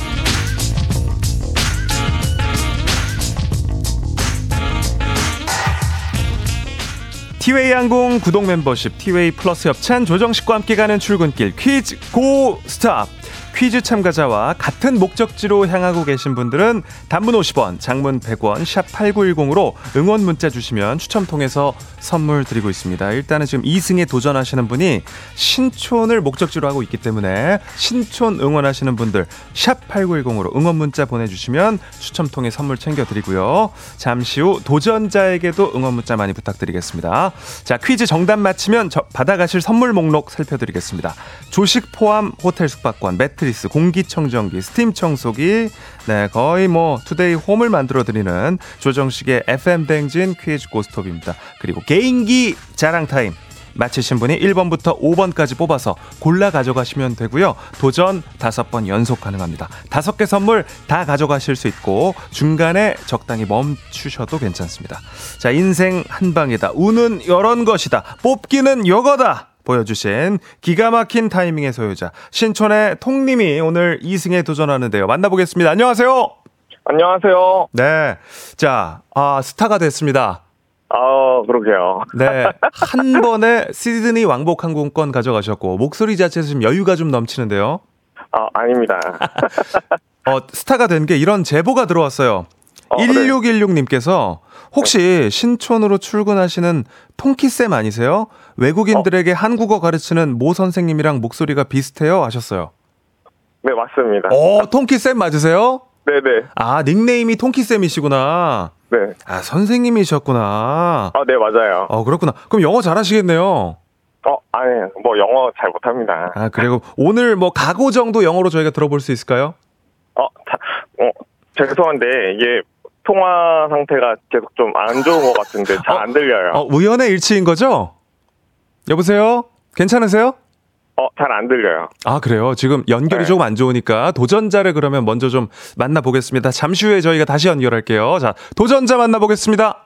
티웨이 항공 구독 멤버십 티웨이 플러스 협찬 조정식과 함께 가는 출근길 퀴즈 고 스탑 퀴즈 참가자와 같은 목적지로 향하고 계신 분들은 단문 50원, 장문 100원, 샵 8910으로 응원 문자 주시면 추첨 통해서 선물 드리고 있습니다. 일단은 지금 2승에 도전하시는 분이 신촌을 목적지로 하고 있기 때문에 신촌 응원하시는 분들 샵 8910으로 응원 문자 보내주시면 추첨 통해 선물 챙겨드리고요. 잠시 후 도전자에게도 응원 문자 많이 부탁드리겠습니다. 자, 퀴즈 정답 맞히면 받아가실 선물 목록 살펴드리겠습니다. 조식 포함 호텔 숙박권, 매트 매트리스, 공기청정기, 스팀 청소기, 네, 거의 뭐 today home을 만들어 드리는 조정식의 FM 대행진 퀴즈 고스톱입니다. 그리고 개인기 자랑 타임. 맞히신 분이 1번부터 5번까지 뽑아서 골라 가져가시면 되고요. 도전 5번 연속 가능합니다. 5개 선물 다 가져가실 수 있고 중간에 적당히 멈추셔도 괜찮습니다. 자, 인생 한 방이다. 운은 이런 것이다. 뽑기는 요거다. 보여주신 기가 막힌 타이밍의 소유자 신촌의 통님이 오늘 2승에 도전하는데요. 만나보겠습니다. 안녕하세요. 안녕하세요. 네. 자, 아, 스타가 됐습니다. 아, 그러게요. 네. 한 번에 시드니 왕복 항공권 가져가셨고, 목소리 자체에서 좀 여유가 좀 넘치는데요. 아, 아닙니다. 어, 스타가 된 게 이런 제보가 들어왔어요. 어, 네. 1616님께서 혹시 신촌으로 출근하시는 통키쌤 아니세요? 외국인들에게 한국어 가르치는 모 선생님이랑 목소리가 비슷해요 하셨어요. 네, 맞습니다. 어, 통키 쌤 맞으세요? 네네. 아, 닉네임이 통키 쌤이시구나. 네. 아, 선생님이셨구나. 아, 네, 맞아요. 어, 그렇구나. 그럼 영어 잘하시겠네요. 어, 아니, 뭐, 영어 잘 못합니다. 아, 그리고 오늘 뭐 각오 정도 영어로 저희가 들어볼 수 있을까요? 어, 자, 어, 죄송한데, 이게, 통화 상태가 계속 좀 안 좋은 것 같은데, 잘안 들려요. 어, 우연의 일치인 거죠? 여보세요? 괜찮으세요? 어, 잘 안 들려요. 아, 그래요? 지금 연결이 네. 조금 안 좋으니까 도전자를 그러면 먼저 좀 만나보겠습니다. 잠시 후에 저희가 다시 연결할게요. 자, 도전자 만나보겠습니다.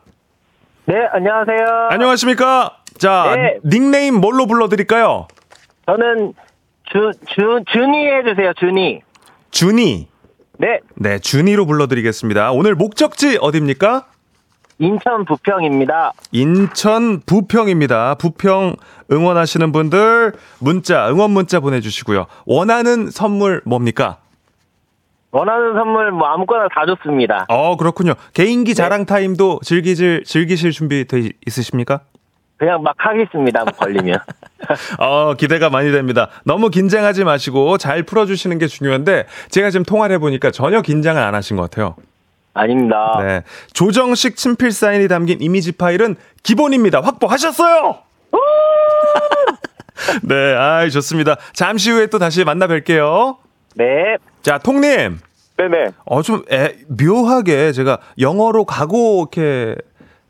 네, 안녕하세요. 안녕하십니까? 자, 네. 닉네임 뭘로 불러드릴까요? 저는 주, 주, 준이 해주세요, 준이. 준이. 네, 네, 준이로 불러드리겠습니다. 오늘 목적지 어딥니까? 인천 부평입니다. 인천 부평입니다. 부평 응원하시는 분들 문자, 응원 문자 보내주시고요. 원하는 선물 뭡니까? 원하는 선물 뭐 아무거나 다 좋습니다. 어, 그렇군요. 개인기 자랑 타임도 즐기실, 즐기실 준비 돼 있으십니까? 그냥 막 하겠습니다, 뭐 걸리면. 어, 기대가 많이 됩니다. 너무 긴장하지 마시고 잘 풀어주시는 게 중요한데 제가 지금 통화를 해보니까 전혀 긴장을 안 하신 것 같아요. 아닙니다. 네. 조정식 친필 사인이 담긴 이미지 파일은 기본입니다. 확보하셨어요! 네, 아이, 좋습니다. 잠시 후에 또 다시 만나 뵐게요. 네. 자, 통님. 네네. 어, 좀, 애, 묘하게 제가 영어로 가고 이렇게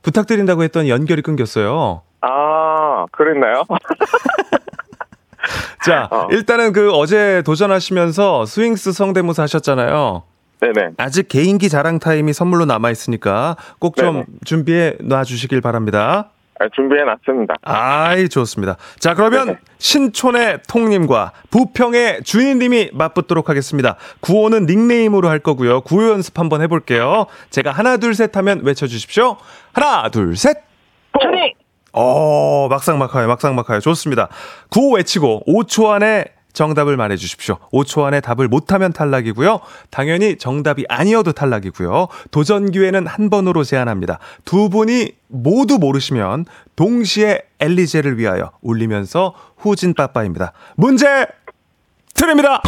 부탁드린다고 했더니 연결이 끊겼어요. 아, 그랬나요? 자, 어. 일단은 그 어제 도전하시면서 스윙스 성대모사 하셨잖아요. 네네. 아직 개인기 자랑 타임이 선물로 남아 있으니까 꼭 좀. 준비해 놔 주시길 바랍니다. 아, 준비해 놨습니다. 아이, 좋습니다. 자, 그러면 네네. 신촌의 통님과 부평의 주인님이 맞붙도록 하겠습니다. 구호는 닉네임으로 할 거고요. 구호 연습 한번 해볼게요. 제가 하나, 둘, 셋 하면 외쳐주십시오. 하나, 둘, 셋! 준이! 어, 막상 막하요, 막상 막하요. 좋습니다. 구호 외치고 5초 안에 정답을 말해 주십시오. 5초 안에 답을 못하면 탈락이고요. 당연히 정답이 아니어도 탈락이고요. 도전 기회는 한 번으로 제한합니다. 두 분이 모두 모르시면 동시에 엘리제를 위하여 울리면서 후진 빠빠입니다. 문제 드립니다.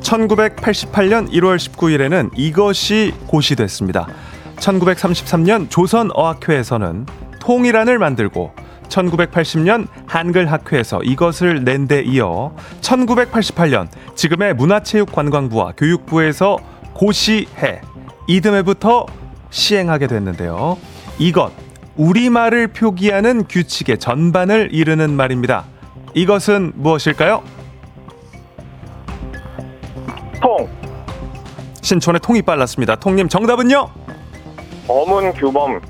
1988년 1월 19일에는 이것이 고시됐습니다. 1933년 조선어학회에서는 통일안을 만들고 1980년 한글학회에서 이것을 낸 데 이어 1988년 지금의 문화체육관광부와 교육부에서 고시해 이듬해부터 시행하게 됐는데요. 이것 우리말을 표기하는 규칙의 전반을 이르는 말입니다. 이것은 무엇일까요? 통, 신촌의 통이 빨랐습니다. 통님 정답은요? 어문 규범,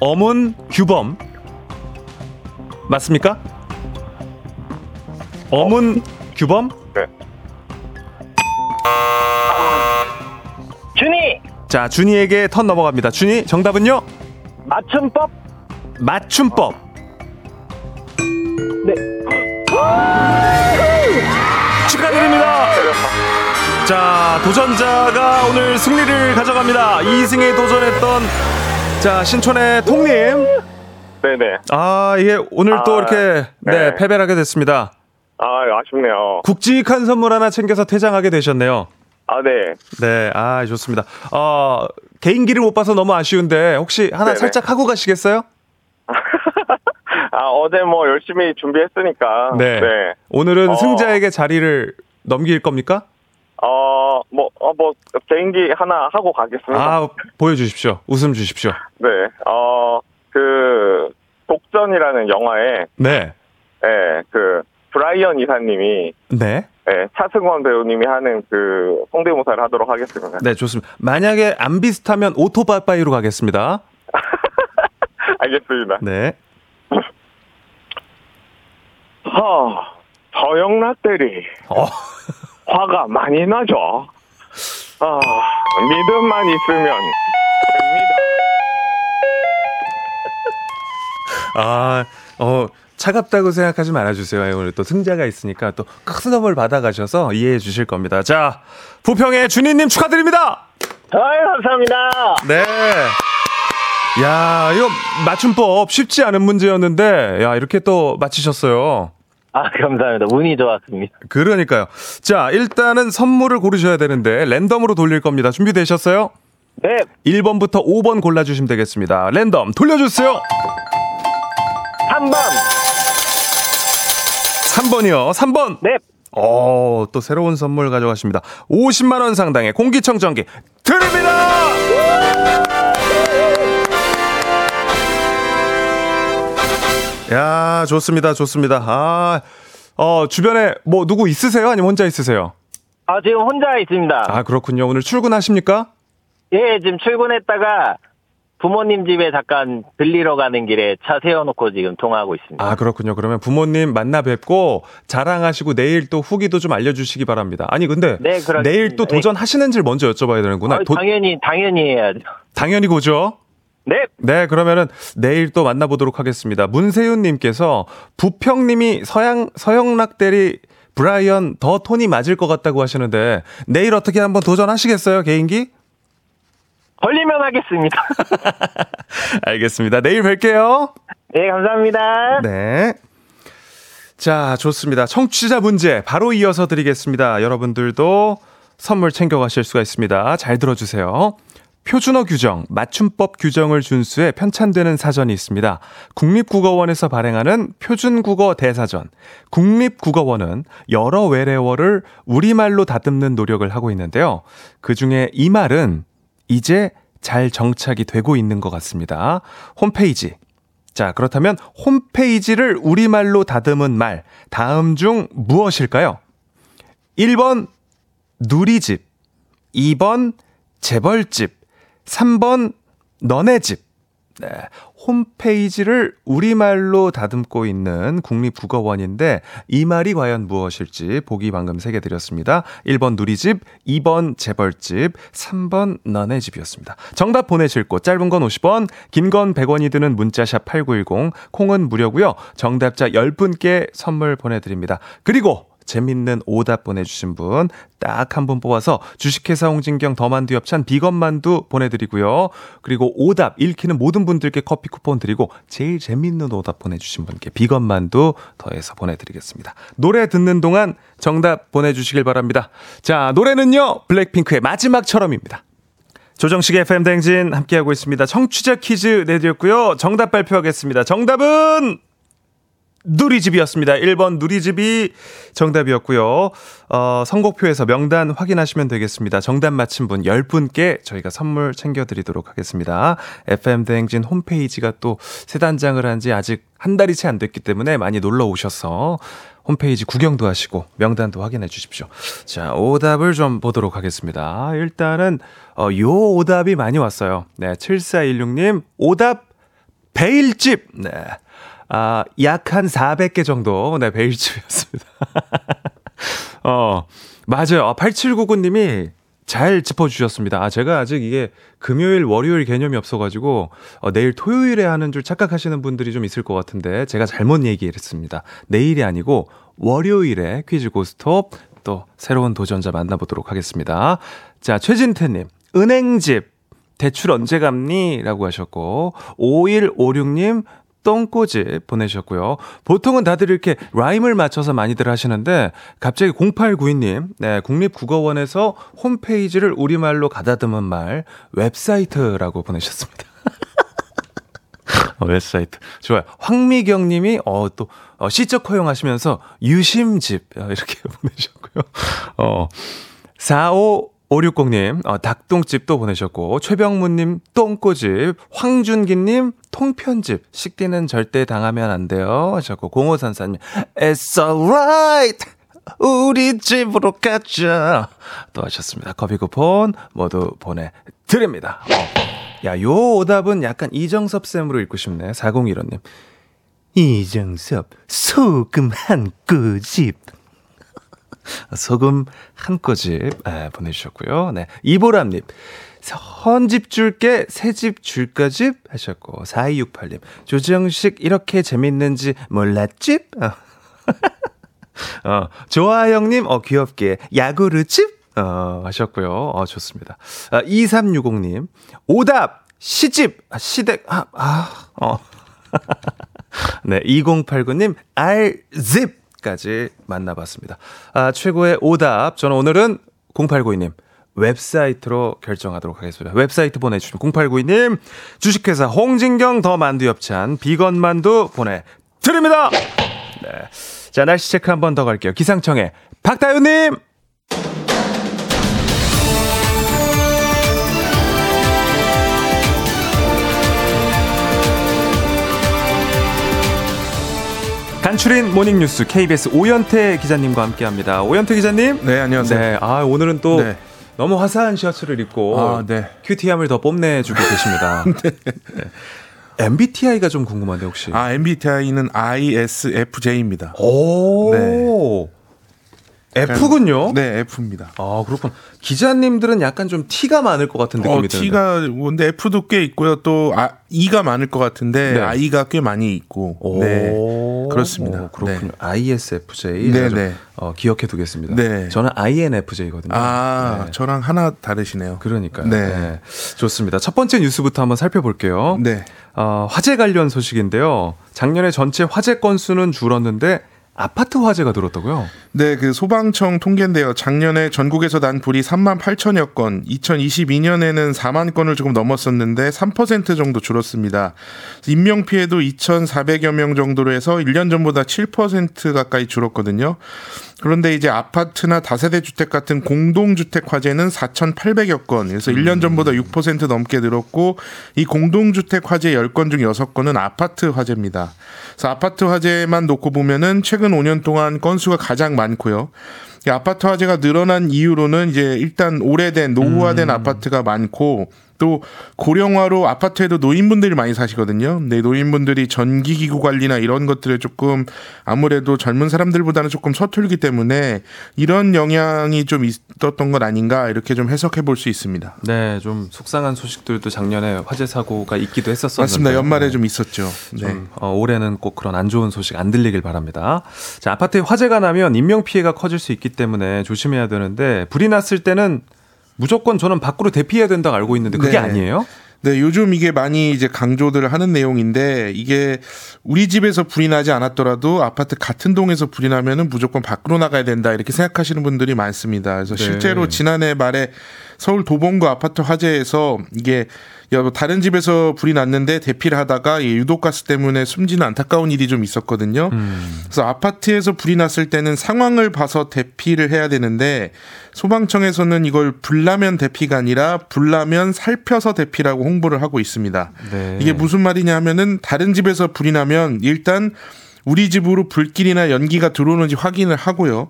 어문 규범 맞습니까? 어문 규범? 네. 준이! 자, 준이에게 턴 넘어갑니다. 준이 정답은요? 맞춤법? 맞춤법. 네. 축하드립니다. 자, 도전자가 오늘 승리를 가져갑니다. 2승에 도전했던 자, 신촌의 통님. 네네. 아, 이게 오늘 또 아, 이렇게 네, 네. 패배를 하게 됐습니다. 아, 아쉽네요. 굵직한 선물 하나 챙겨서 퇴장하게 되셨네요. 아, 네. 네, 아, 좋습니다. 어, 개인기를 못 봐서 너무 아쉬운데, 혹시 하나 네네. 살짝 하고 가시겠어요? 아, 어제 뭐 열심히 준비했으니까. 네. 네. 오늘은 어. 승자에게 자리를 넘길 겁니까? 어, 뭐, 어, 뭐, 개인기 하나 하고 가겠습니다. 아, 보여주십시오. 웃음 주십시오. 네. 어, 그, 독전이라는 영화에, 네. 예, 그, 브라이언 이사님이, 네. 예, 차승원 배우님이 하는 그, 성대모사를 하도록 하겠습니다. 네, 좋습니다. 만약에 안 비슷하면 오토바이바이로 가겠습니다. 알겠습니다. 네. 하, 서영락 대리, 어, 화가 많이 나죠? 아, 믿음만 있으면 아, 어, 차갑다고 생각하지 말아주세요. 오늘 또 승자가 있으니까 또큰 선물 받아가셔서 이해해 주실 겁니다. 자, 부평의 준희님 축하드립니다! 아유, 감사합니다. 네. 야, 이거 맞춤법 쉽지 않은 문제였는데, 야, 이렇게 또 맞히셨어요. 아, 감사합니다. 운이 좋았습니다. 그러니까요. 자, 일단은 선물을 고르셔야 되는데, 랜덤으로 돌릴 겁니다. 준비되셨어요? 네, 1번부터 5번 골라주시면 되겠습니다. 랜덤 돌려주세요! 3번. 3번이요. 3번! 네, 어, 또 새로운 선물 가져가십니다. 50만 원 상당의 공기청정기 드립니다! 야, 좋습니다. 좋습니다. 아, 어, 주변에 뭐 누구 있으세요? 아니면 혼자 있으세요? 아, 지금 혼자 있습니다. 아, 그렇군요. 오늘 출근하십니까? 예, 지금 출근했다가 부모님 집에 잠깐 들리러 가는 길에 차 세워놓고 지금 통화하고 있습니다. 아, 그렇군요. 그러면 부모님 만나 뵙고 자랑하시고 내일 또 후기도 좀 알려주시기 바랍니다. 아니, 근데 네. 내일 또 도전하시는지 를 먼저 여쭤봐야 되는구나. 아, 도- 당연히, 당연히 해야죠. 당연히 고죠. 네, 네, 그러면은 내일 또 만나보도록 하겠습니다. 문세윤님께서 부평님이 서양 서영락 대리 브라이언 더 톤이 맞을 것 같다고 하시는데 내일 어떻게 한번 도전하시겠어요 개인기? 걸리면 하겠습니다. 알겠습니다. 내일 뵐게요. 네, 감사합니다. 네. 자, 좋습니다. 청취자 문제 바로 이어서 드리겠습니다. 여러분들도 선물 챙겨가실 수가 있습니다. 잘 들어주세요. 표준어 규정, 맞춤법 규정을 준수해 편찬되는 사전이 있습니다. 국립국어원에서 발행하는 표준국어 대사전. 국립국어원은 여러 외래어를 우리말로 다듬는 노력을 하고 있는데요. 그 중에 이 말은 이제 잘 정착이 되고 있는 것 같습니다. 홈페이지, 자, 그렇다면 홈페이지를 우리말로 다듬은 말, 다음 중 무엇일까요? 1번, 누리집. 2번, 재벌집. 3번, 너네 집. 네. 홈페이지를 우리말로 다듬고 있는 국립국어원인데 이 말이 과연 무엇일지 보기 방금 세개 드렸습니다. 1번 누리집, 2번 재벌집, 3번 너네 집이었습니다. 정답 보내실 곳 짧은 건 50원, 긴 건 100원이 드는 문자샵 8910, 콩은 무료고요. 정답자 10분께 선물 보내 드립니다. 그리고 재밌는 오답 보내주신 분 딱 한 분 뽑아서 주식회사 홍진경 더만두 엽찬 비건만두 보내드리고요. 그리고 오답 읽히는 모든 분들께 커피 쿠폰 드리고 제일 재밌는 오답 보내주신 분께 비건만두 더해서 보내드리겠습니다. 노래 듣는 동안 정답 보내주시길 바랍니다. 자 노래는요 블랙핑크의 마지막처럼입니다. 조정식의 FM 댕진 함께하고 있습니다. 청취자 퀴즈 내드렸고요. 정답 발표하겠습니다. 정답은 누리집이었습니다. 1번 누리집이 정답이었고요. 어, 선곡표에서 명단 확인하시면 되겠습니다. 정답 맞힌 분 10분께 저희가 선물 챙겨드리도록 하겠습니다. FM대행진 홈페이지가 또 새 단장을 한 지 아직 한 달이 채 안 됐기 때문에 많이 놀러 오셔서 홈페이지 구경도 하시고 명단도 확인해 주십시오. 자, 오답을 좀 보도록 하겠습니다. 일단은 어, 요 오답이 많이 왔어요. 네, 7416님 오답 베일집. 네. 아, 약 한 400개 정도, 네, 베일집이었습니다. 어, 맞아요. 아, 8799님이 잘 짚어주셨습니다. 아, 제가 아직 이게 금요일, 월요일 개념이 없어가지고, 어, 내일 토요일에 하는 줄 착각하시는 분들이 좀 있을 것 같은데, 제가 잘못 얘기했습니다. 내일이 아니고, 월요일에 퀴즈 고스톱, 또 새로운 도전자 만나보도록 하겠습니다. 자, 최진태님, 은행집, 대출 언제 갚니? 라고 하셨고, 5156님, 똥꼬집 보내셨고요. 보통은 다들 이렇게 라임을 맞춰서 많이들 하시는데 갑자기 0892님, 네, 국립국어원에서 홈페이지를 우리말로 가다듬은 말 웹사이트라고 보내셨습니다. 어, 웹사이트. 좋아요. 황미경 님이, 어, 또, 어, 시적 허용하시면서 유심집, 어, 이렇게 보내셨고요. 어, 45560님, 어, 닭똥집도 보내셨고, 최병문님, 똥꼬집, 황준기님, 통편집, 식디는 절대 당하면 안 돼요. 하셨고, 0534님, It's alright! 우리 집으로 가자. 또 하셨습니다. 커피 쿠폰 모두 보내드립니다. 어. 야, 요 오답은 약간 이정섭 쌤으로 읽고 싶네. 4015님. 이정섭, 소금 한 꼬집. 소금 한 꼬집 아, 보내주셨고요. 네. 이보람님. 헌집 줄게 새집 줄까 집 하셨고 4268님 조정식 이렇게 재밌는지 몰랐집? 어. 어, 조아영님 어 귀엽게 야구르집? 어, 하셨고요. 어, 좋습니다. 아, 2360님 오답 시집 아, 시댁 아, 아 어. 네, 2089님 알집 까지 만나봤습니다. 아, 최고의 오답 저는 오늘은 0892님 웹사이트로 결정하도록 하겠습니다. 웹사이트 보내주시면 0892님 주식회사 홍진경 더 만두 엽찬 비건 만두 보내드립니다. 네. 자 날씨 체크 한 번 더 갈게요. 기상청에 박다윤님. 간추린 모닝뉴스 KBS 오현태 기자님과 함께합니다. 오현태 기자님. 네 안녕하세요. 네, 아 오늘은 또 네. 너무 화사한 셔츠를 입고 아, 네. 큐티함을 더 뽐내주고 계십니다. 네. MBTI가 좀 궁금한데 혹시? 아 MBTI는 ISFJ입니다. 오, F군요. 네 F입니다. 아 그렇군. 기자님들은 약간 좀 T가 많을 것 같은 느낌이 어, 드는데. T가 근데 F도 꽤 있고요. 또 아, E가 많을 것 같은데 네. I가 꽤 많이 있고. 오, 네. 그렇습니다. 오, 그렇군요. 네. ISFJ. 네, 좀, 네. 어, 기억해 두겠습니다. 네. 저는 INFJ거든요. 아 네. 저랑 하나 다르시네요. 그러니까요. 네. 네. 좋습니다. 첫 번째 뉴스부터 한번 살펴볼게요. 네. 어, 화재 관련 소식인데요. 작년에 전체 화재 건수는 줄었는데 아파트 화재가 늘었다고요? 네, 그 소방청 통계인데요. 작년에 전국에서 난 불이 3만 8천여 건, 2022년에는 4만 건을 조금 넘었었는데 3% 정도 줄었습니다. 인명 피해도 2,400여 명 정도로 해서 1년 전보다 7% 가까이 줄었거든요. 그런데 이제 아파트나 다세대 주택 같은 공동주택 화재는 4,800여 건, 그래서 1년 전보다 6% 넘게 늘었고 이 공동주택 화재 10건 중 6건은 아파트 화재입니다. 그래서 아파트 화재만 놓고 보면은 최근 5년 동안 건수가 가장 많고요. 이 아파트 화재가 늘어난 이유로는 이제 일단 오래된 노후화된 아파트가 많고 또 고령화로 아파트에도 노인분들이 많이 사시거든요. 근데 노인분들이 전기기구 관리나 이런 것들에 조금 아무래도 젊은 사람들보다는 조금 서툴기 때문에 이런 영향이 좀 있었던 것 아닌가 이렇게 좀 해석해 볼 수 있습니다. 네, 좀 속상한 소식들도 작년에 화재 사고가 있기도 했었었는데 맞습니다. 연말에 좀 있었죠. 네. 좀, 어, 올해는 꼭 그런 안 좋은 소식 안 들리길 바랍니다. 자, 아파트에 화재가 나면 인명 피해가 커질 수 있기 때문에 조심해야 되는데 불이 났을 때는 무조건 저는 밖으로 대피해야 된다고 알고 있는데 그게 네. 아니에요? 네, 요즘 이게 많이 이제 강조들 하는 내용인데 이게 우리 집에서 불이 나지 않았더라도 아파트 같은 동에서 불이 나면은 무조건 밖으로 나가야 된다 이렇게 생각하시는 분들이 많습니다. 그래서 네. 실제로 지난해 말에 서울 도봉구 아파트 화재에서 이게 여- 다른 집에서 불이 났는데 대피를 하다가 이 유독가스 때문에 숨지는 안타까운 일이 좀 있었거든요. 음. 그래서 아파트에서 불이 났을 때는 상황을 봐서 대피를 해야 되는데 소방청에서는 이걸 불나면 대피가 아니라 불나면 살펴서 대피라고 홍보를 하고 있습니다. 네. 이게 무슨 말이냐 하면은 다른 집에서 불이 나면 일단 우리 집으로 불길이나 연기가 들어오는지 확인을 하고요.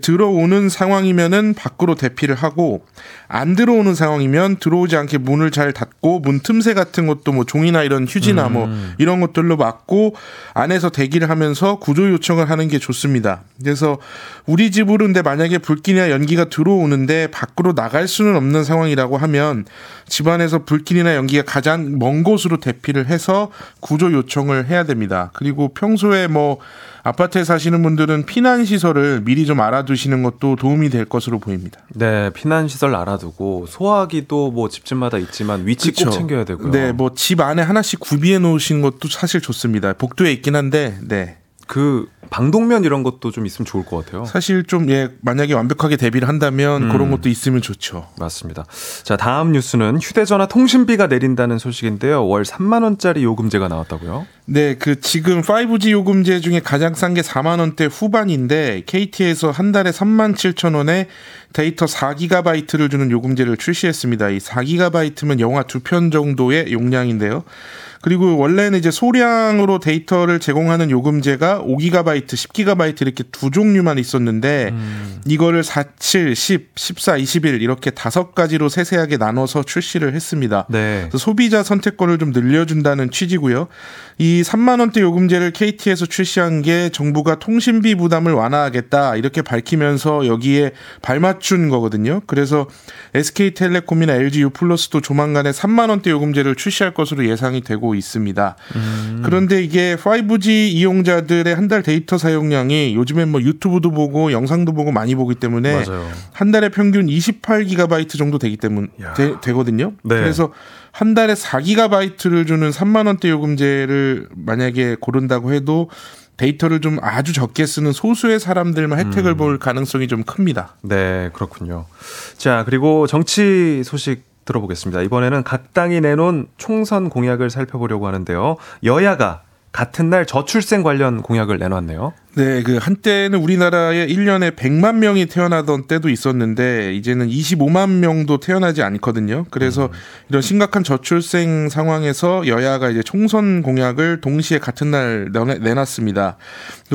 들어오는 상황이면은 밖으로 대피를 하고 안 들어오는 상황이면 들어오지 않게 문을 잘 닫고 문 틈새 같은 것도 뭐 종이나 이런 휴지나 뭐 이런 것들로 막고 안에서 대기를 하면서 구조 요청을 하는 게 좋습니다. 그래서 우리 집으로 근데 만약에 불길이나 연기가 들어오는데 밖으로 나갈 수는 없는 상황이라고 하면 집안에서 불길이나 연기가 가장 먼 곳으로 대피를 해서 구조 요청을 해야 됩니다. 그리고 평소에 뭐 아파트에 사시는 분들은 피난 시설을 미리 좀 알아두시는 것도 도움이 될 것으로 보입니다. 네, 피난 시설 알아두고 소화기도 뭐 집집마다 있지만 위치 꼭 그쵸? 챙겨야 되고요. 네, 뭐 집 안에 하나씩 구비해 놓으신 것도 사실 좋습니다. 복도에 있긴 한데, 네. 그 방독면 이런 것도 좀 있으면 좋을 것 같아요. 사실 좀 예, 만약에 완벽하게 대비를 한다면 음. 그런 것도 있으면 좋죠. 맞습니다. 자, 다음 뉴스는 휴대 전화 통신비가 내린다는 소식인데요. 월 3만 원짜리 요금제가 나왔다고요? 네, 그 지금 5G 요금제 중에 가장 싼 게 4만 원대 후반인데 KT에서 한 달에 3만 7천 원에 데이터 4기가바이트를 주는 요금제를 출시했습니다. 이 4기가바이트면 영화 두 편 정도의 용량인데요. 그리고 원래는 이제 소량으로 데이터를 제공하는 요금제가 5기가바이트, 10기가바이트 이렇게 두 종류만 있었는데 이거를 4, 7, 10, 14, 21 이렇게 다섯 가지로 세세하게 나눠서 출시를 했습니다. 네. 그래서 소비자 선택권을 좀 늘려준다는 취지고요. 이이 3만 원대 요금제를 KT에서 출시한 게 정부가 통신비 부담을 완화하겠다 이렇게 밝히면서 여기에 발맞춘 거거든요. 그래서 SK텔레콤이나 LG U+도 조만간에 3만 원대 요금제를 출시할 것으로 예상이 되고 있습니다. 음. 그런데 이게 5G 이용자들의 한 달 데이터 사용량이 요즘엔 뭐 유튜브도 보고 영상도 보고 많이 보기 때문에 맞아요. 한 달에 평균 28기가바이트 정도 되기 때문 되, 거든요 네. 그래서 한 달에 4기가바이트를 주는 3만 원대 요금제를 만약에 고른다고 해도 데이터를 좀 아주 적게 쓰는 소수의 사람들만 혜택을 음. 볼 가능성이 좀 큽니다. 네, 그렇군요. 자, 그리고 정치 소식 들어보겠습니다. 이번에는 각 당이 내놓은 총선 공약을 살펴보려고 하는데요. 여야가 같은 날 저출생 관련 공약을 내놨네요. 네, 그 한때는 우리나라에 1년에 100만 명이 태어나던 때도 있었는데 이제는 25만 명도 태어나지 않거든요. 그래서 음. 이런 심각한 저출생 상황에서 여야가 이제 총선 공약을 동시에 같은 날 내놨습니다.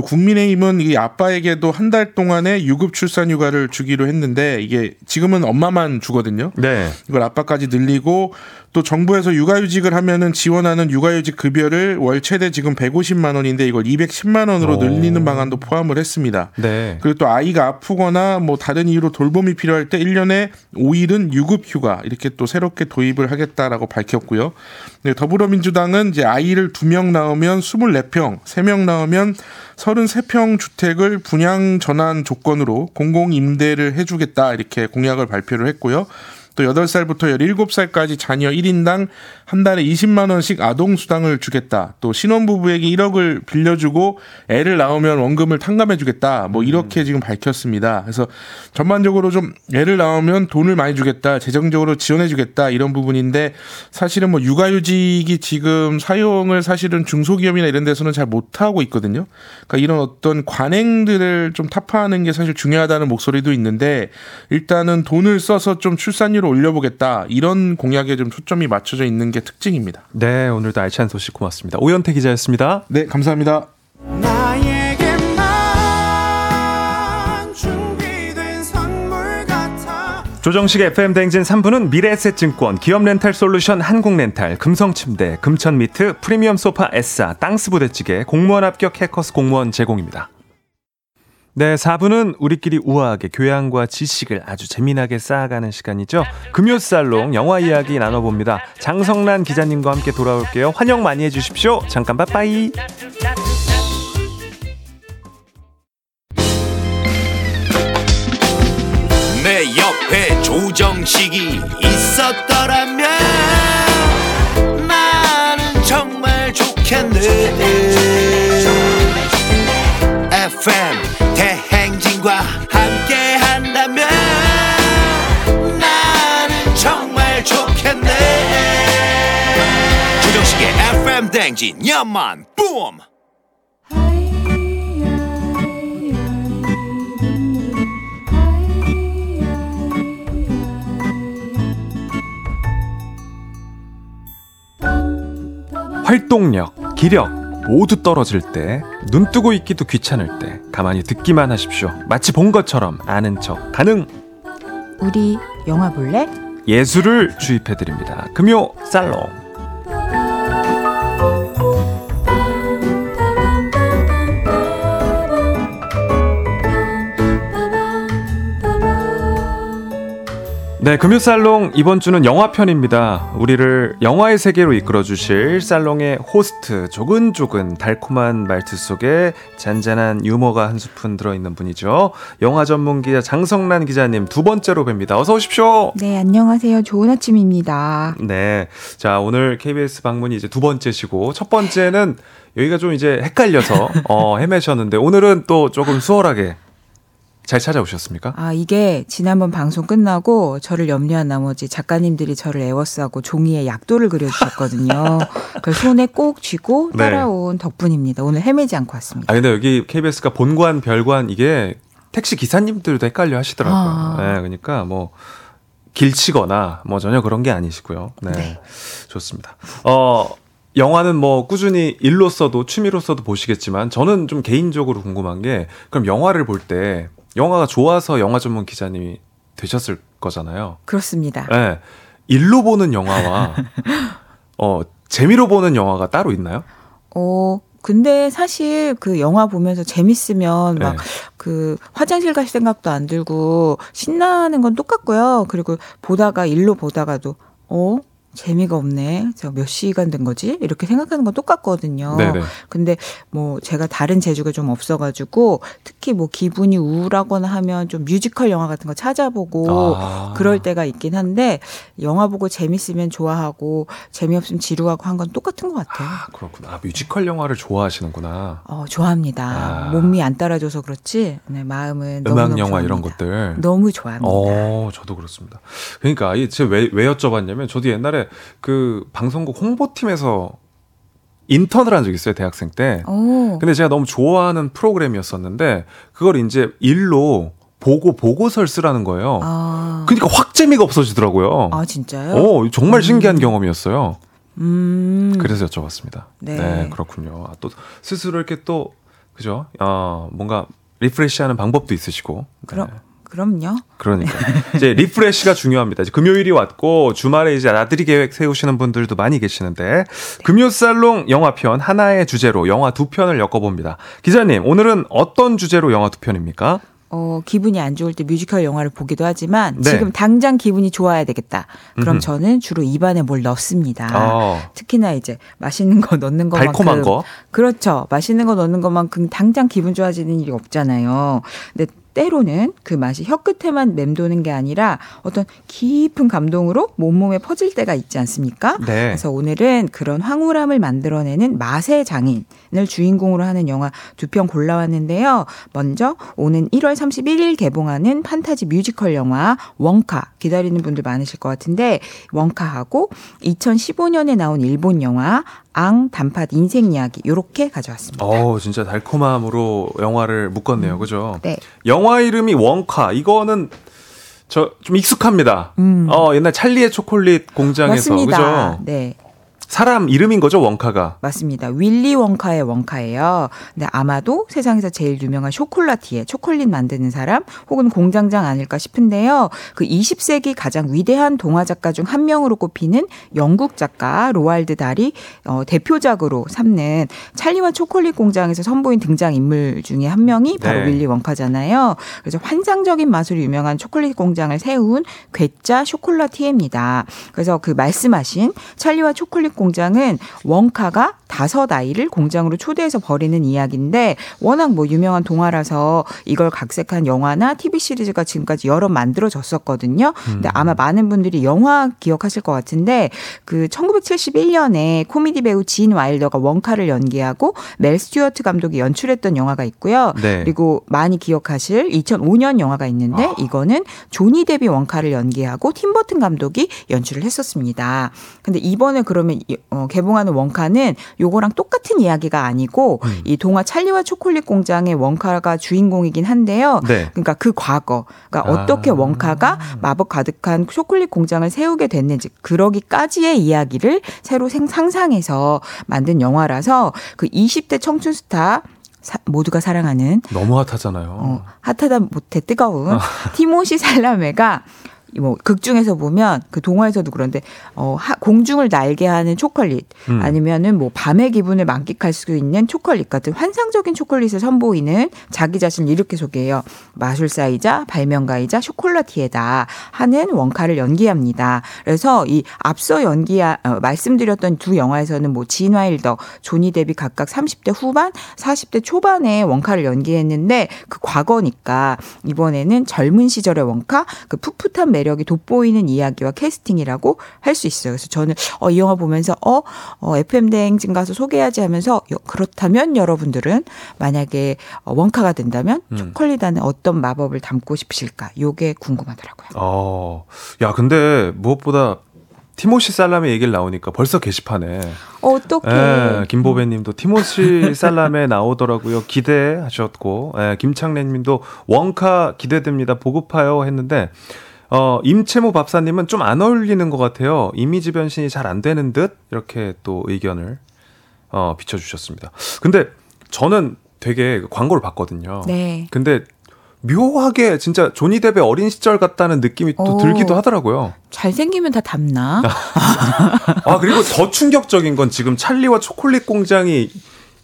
국민의힘은 이 아빠에게도 한 달 동안의 유급 출산 휴가를 주기로 했는데 이게 지금은 엄마만 주거든요. 네. 이걸 아빠까지 늘리고 또 정부에서 육아휴직을 하면은 지원하는 육아휴직 급여를 월 최대 지금 150만 원인데 이걸 210만 원으로 늘리는 방안도 포함을 했습니다. 네. 그리고 또 아이가 아프거나 뭐 다른 이유로 돌봄이 필요할 때 1년에 5일은 유급 휴가 이렇게 또 새롭게 도입을 하겠다라고 밝혔고요. 네, 더불어민주당은 이제 아이를 2명 낳으면 24평, 3명 낳으면 33평 주택을 분양 전환 조건으로 공공 임대를 해 주겠다 이렇게 공약을 발표를 했고요. 또 8살부터 17살까지 자녀 1인당 한 달에 20만 원씩 아동 수당을 주겠다. 또 신혼부부에게 1억을 빌려주고 애를 낳으면 원금을 탕감해 주겠다. 뭐 이렇게 음. 지금 밝혔습니다. 그래서 전반적으로 좀 애를 낳으면 돈을 많이 주겠다. 재정적으로 지원해 주겠다. 이런 부분인데 사실은 뭐 육아휴직이 지금 사용을 사실은 중소기업이나 이런 데서는 잘 못하고 있거든요. 그러니까 이런 어떤 관행들을 좀 타파하는 게 사실 중요하다는 목소리도 있는데 일단은 돈을 써서 좀 출산율 을 올려보겠다. 이런 공약에 좀 초점이 맞춰져 있는 게 특징입니다. 네, 오늘도 알찬 소식 고맙습니다. 오현태 기자였습니다. 네, 감사합니다. 조정식의 FM 댕진 3부는 미래에셋증권, 기업렌탈솔루션 한국렌탈, 금성침대, 금천미트, 프리미엄 소파 에싸, 땅스부대찌개, 공무원 합격 해커스 공무원 제공입니다. 네, 4부는 우리끼리 우아하게 교양과 지식을 아주 재미나게 쌓아가는 시간이죠. 금요살롱 영화 이야기 나눠봅니다. 장성란 기자님과 함께 돌아올게요. 환영 많이 해주십시오. 잠깐 빠빠이. 내 옆에 조정식이 있었더라면 나는 정말 좋겠네. FM 당신과 함께 한다면 나는 정말 좋겠네. 조정식의 FM 댕진 야만 뿜. 활동력, 기력 모두 떨어질 때, 눈 뜨고 있기도 귀찮을 때, 가만히 듣기만 하십시오. 마치 본 것처럼 아는 척 가능. 우리 영화 볼래? 예술을 주입해드립니다. 금요 살롱. 네, 금요살롱 이번 주는 영화편입니다. 우리를 영화의 세계로 이끌어 주실 살롱의 호스트 조근조근 달콤한 말투 속에 잔잔한 유머가 한 스푼 들어있는 분이죠. 영화 전문 기자 장성란 기자님 두 번째로 뵙니다. 어서 오십시오. 네, 안녕하세요. 좋은 아침입니다. 네, 자 오늘 KBS 방문이 이제 두 번째시고 첫 번째는 여기가 좀 이제 헷갈려서 어, 헤매셨는데 오늘은 또 조금 수월하게 잘 찾아오셨습니까? 아, 이게 지난번 방송 끝나고 저를 염려한 나머지 작가님들이 저를 애워싸고 종이에 약도를 그려주셨거든요. 그걸 손에 꼭 쥐고 네. 따라온 네. 덕분입니다. 오늘 헤매지 않고 왔습니다. 아, 근데 여기 KBS가 본관, 별관 이게 택시 기사님들도 헷갈려 하시더라고요. 아. 네, 그러니까 뭐 길치거나 뭐 전혀 그런 게 아니시고요. 네. 네. 좋습니다. 어, 영화는 뭐 꾸준히 일로서도 취미로서도 보시겠지만 저는 좀 개인적으로 궁금한 게 그럼 영화를 볼 때 영화가 좋아서 영화 전문 기자님이 되셨을 거잖아요. 그렇습니다. 네. 일로 보는 영화와 어, 재미로 보는 영화가 따로 있나요? 어, 근데 사실 그 영화 보면서 재밌으면 막 네. 그 화장실 갈 생각도 안 들고 신나는 건 똑같고요. 그리고 보다가 일로 보다가도 어? 재미가 없네. 저 몇 시간 된 거지? 이렇게 생각하는 건 똑같거든요. 네네. 근데 뭐 제가 다른 재주가 좀 없어가지고 특히 뭐 기분이 우울하거나 하면 좀 뮤지컬 영화 같은 거 찾아보고 아. 그럴 때가 있긴 한데 영화 보고 재밌으면 좋아하고 재미없으면 지루하고 한 건 똑같은 것 같아요. 아, 그렇구나. 아, 뮤지컬 영화를 좋아하시는구나. 어, 좋아합니다. 아. 몸이 안 따라줘서 그렇지. 네, 마음은 음악 너무너무 영화 이런 좋아합니다. 것들. 너무 좋아합니다. 어, 저도 그렇습니다. 그러니까 이 제가 왜, 왜 여쭤봤냐면 저도 옛날에 그 방송국 홍보팀에서 인턴을 한 적이 있어요 대학생 때. 오. 근데 제가 너무 좋아하는 프로그램이었었는데 그걸 이제 일로 보고 보고서를 쓰라는 거예요. 아. 그러니까 확 재미가 없어지더라고요. 아, 진짜요? 오, 정말 신기한 경험이었어요. 음. 그래서 여쭤봤습니다. 네. 네, 그렇군요. 아, 또 스스로 이렇게 또 그죠? 어, 뭔가 refresh하는 방법도 있으시고. 그럼 네. 그럼요. 그러니까 이제 refresh가 중요합니다. 이제 금요일이 왔고 주말에 이제 나들이 계획 세우시는 분들도 많이 계시는데 금요 살롱 영화편 하나의 주제로 영화 두 편을 엮어봅니다. 기자님 오늘은 어떤 주제로 영화 두 편입니까? 어, 기분이 안 좋을 때 뮤지컬 영화를 보기도 하지만 네. 지금 당장 기분이 좋아야 되겠다. 그럼 음흠. 저는 주로 입안에 뭘 넣습니다. 어. 특히나 이제 맛있는 거 넣는 것만큼 달콤한 거? 그렇죠. 맛있는 거 넣는 것만큼 당장 기분 좋아지는 일이 없잖아요. 근데 때로는 그 맛이 혀끝에만 맴도는 게 아니라 어떤 깊은 감동으로 몸몸에 퍼질 때가 있지 않습니까? 네. 그래서 오늘은 그런 황홀함을 만들어내는 맛의 장인을 주인공으로 하는 영화 두 편 골라왔는데요. 먼저 오는 1월 31일 개봉하는 판타지 뮤지컬 영화 원카 기다리는 분들 많으실 것 같은데 원카하고 2015년에 나온 일본 영화 앙 단팥 인생 이야기 요렇게 가져왔습니다. 어, 진짜 달콤함으로 영화를 묶었네요. 그죠? 네. 영화 이름이 원카. 이거는 저 좀 익숙합니다. 음. 어, 옛날 찰리의 초콜릿 공장에서 맞습니다. 그죠? 네. 사람 이름인 거죠, 웡카가. 맞습니다. 윌리 웡카의 웡카예요. 근데 아마도 세상에서 제일 유명한 쇼콜라티에 초콜릿 만드는 사람 혹은 공장장 아닐까 싶은데요. 그 20세기 가장 위대한 동화 작가 중 한 명으로 꼽히는 영국 작가 로알드 달이 어, 대표작으로 삼는 찰리와 초콜릿 공장에서 선보인 등장 인물 중에 한 명이 바로 네. 윌리 웡카잖아요. 그래서 환상적인 맛으로 유명한 초콜릿 공장을 세운 괴짜 쇼콜라티에입니다. 그래서 그 말씀하신 찰리와 초콜릿 공장 은 웡카가 다섯 아이를 공장으로 초대해서 벌이는 이야기인데 워낙 뭐 유명한 동화라서 이걸 각색한 영화나 TV 시리즈가 지금까지 여러 만들어졌었거든요. 근데 아마 많은 분들이 영화 기억하실 것 같은데 그 1971년에 코미디 배우 진 와일더가 웡카를 연기하고 멜 스튜어트 감독이 연출했던 영화가 있고요. 네. 그리고 많이 기억하실 2005년 영화가 있는데 이거는 조니 데비 원카를 연기하고 팀 버튼 감독이 연출을 했었습니다. 근데 이번에 그러면 이- 어, 개봉하는 원카는 요거랑 똑같은 이야기가 아니고 음. 이 동화 찰리와 초콜릿 공장의 원카가 주인공이긴 한데요. 네. 그러니까 그 과거, 그러니까 아. 어떻게 원카가 마법 가득한 초콜릿 공장을 세우게 됐는지 그러기까지의 이야기를 새로 생- 상상해서 만든 영화라서 그 20대 청춘 스타 사- 모두가 사랑하는 너무 핫하잖아요. 어, 핫하다 못해 뜨거운 티모시 살라메가 뭐 극 중에서 보면 그 동화에서도 그런데 어 하- 공중을 날게 하는 초콜릿 음. 아니면은 뭐 밤의 기분을 만끽할 수 있는 초콜릿 같은 환상적인 초콜릿을 선보이는 자기 자신을 이렇게 소개해요. 마술사이자 발명가이자 쇼콜라티에다 하는 원카를 연기합니다. 그래서 이 앞서 연기 어, 말씀드렸던 두 영화에서는 뭐 진와일더, 조니 데비 각각 30대 후반, 40대 초반에 원카를 연기했는데 그 과거니까 이번에는 젊은 시절의 원카 그 풋풋한 매 력이 돋보이는 이야기와 캐스팅이라고 할 수 있어요. 그래서 저는 어, 이 영화 보면서 어, 어 FM 대행진 가서 소개하지 하면서 여- 그렇다면 여러분들은 만약에 어, 원카가 된다면 음. 초콜릿 안에 어떤 마법을 담고 싶으실까? 요게 궁금하더라고요. 어. 야, 근데 무엇보다 티모시 살람의 얘기를 나오니까 벌써 게시판에 어떻게 예, 김보배 님도 티모시 살람에 나오더라고요. 기대하셨고, 예, 김창래 님도 원카 기대됩니다. 보급하여 했는데, 어, 임채무 밥사님은 좀 안 어울리는 것 같아요. 이미지 변신이 잘 안 되는 듯? 이렇게 또 의견을, 어, 비춰주셨습니다. 근데 저는 되게 광고를 봤거든요. 네. 근데 묘하게 진짜 조니 뎁의 어린 시절 같다는 느낌이 또 오. 들기도 하더라고요. 잘생기면 다 닮나? 아 그리고 더 충격적인 건 지금 찰리와 초콜릿 공장이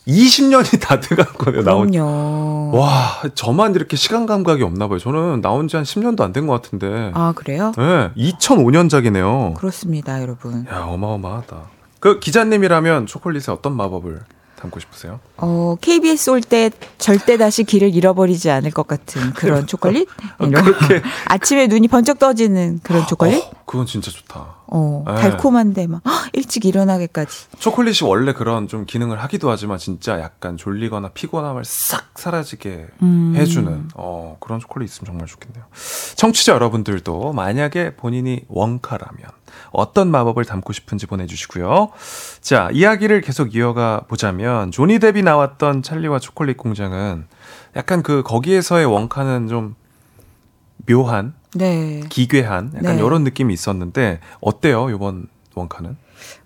20년이 다 거예요 나온. 그럼요. 와 저만 이렇게 시간 감각이 없나 봐요. 저는 나온 지 한 10년도 안 된 것 같은데. 아 그래요? 네, 2005년작이네요. 그렇습니다, 여러분. 야 어마어마하다. 그 기자님이라면 초콜릿에 어떤 마법을 담고 싶으세요? 어, KBS 올 때 절대 다시 길을 잃어버리지 않을 것 같은 그런 초콜릿? 이런. 그렇게 아침에 눈이 번쩍 떠지는 그런 초콜릿? 어, 그건 진짜 좋다. 어, 네. 달콤한데 막 헉, 일찍 일어나게까지. 초콜릿이 원래 그런 좀 기능을 하기도 하지만 진짜 약간 졸리거나 피곤함을 싹 사라지게 음. 해주는 어, 그런 초콜릿 있으면 정말 좋겠네요. 청취자 여러분들도 만약에 본인이 원카라면 어떤 마법을 담고 싶은지 보내주시고요. 자 이야기를 계속 이어가 보자면 조니 뎁이 나왔던 찰리와 초콜릿 공장은 약간 그 거기에서의 웡카는 좀 묘한 네. 기괴한 약간 네. 이런 느낌이 있었는데 어때요 이번 웡카는?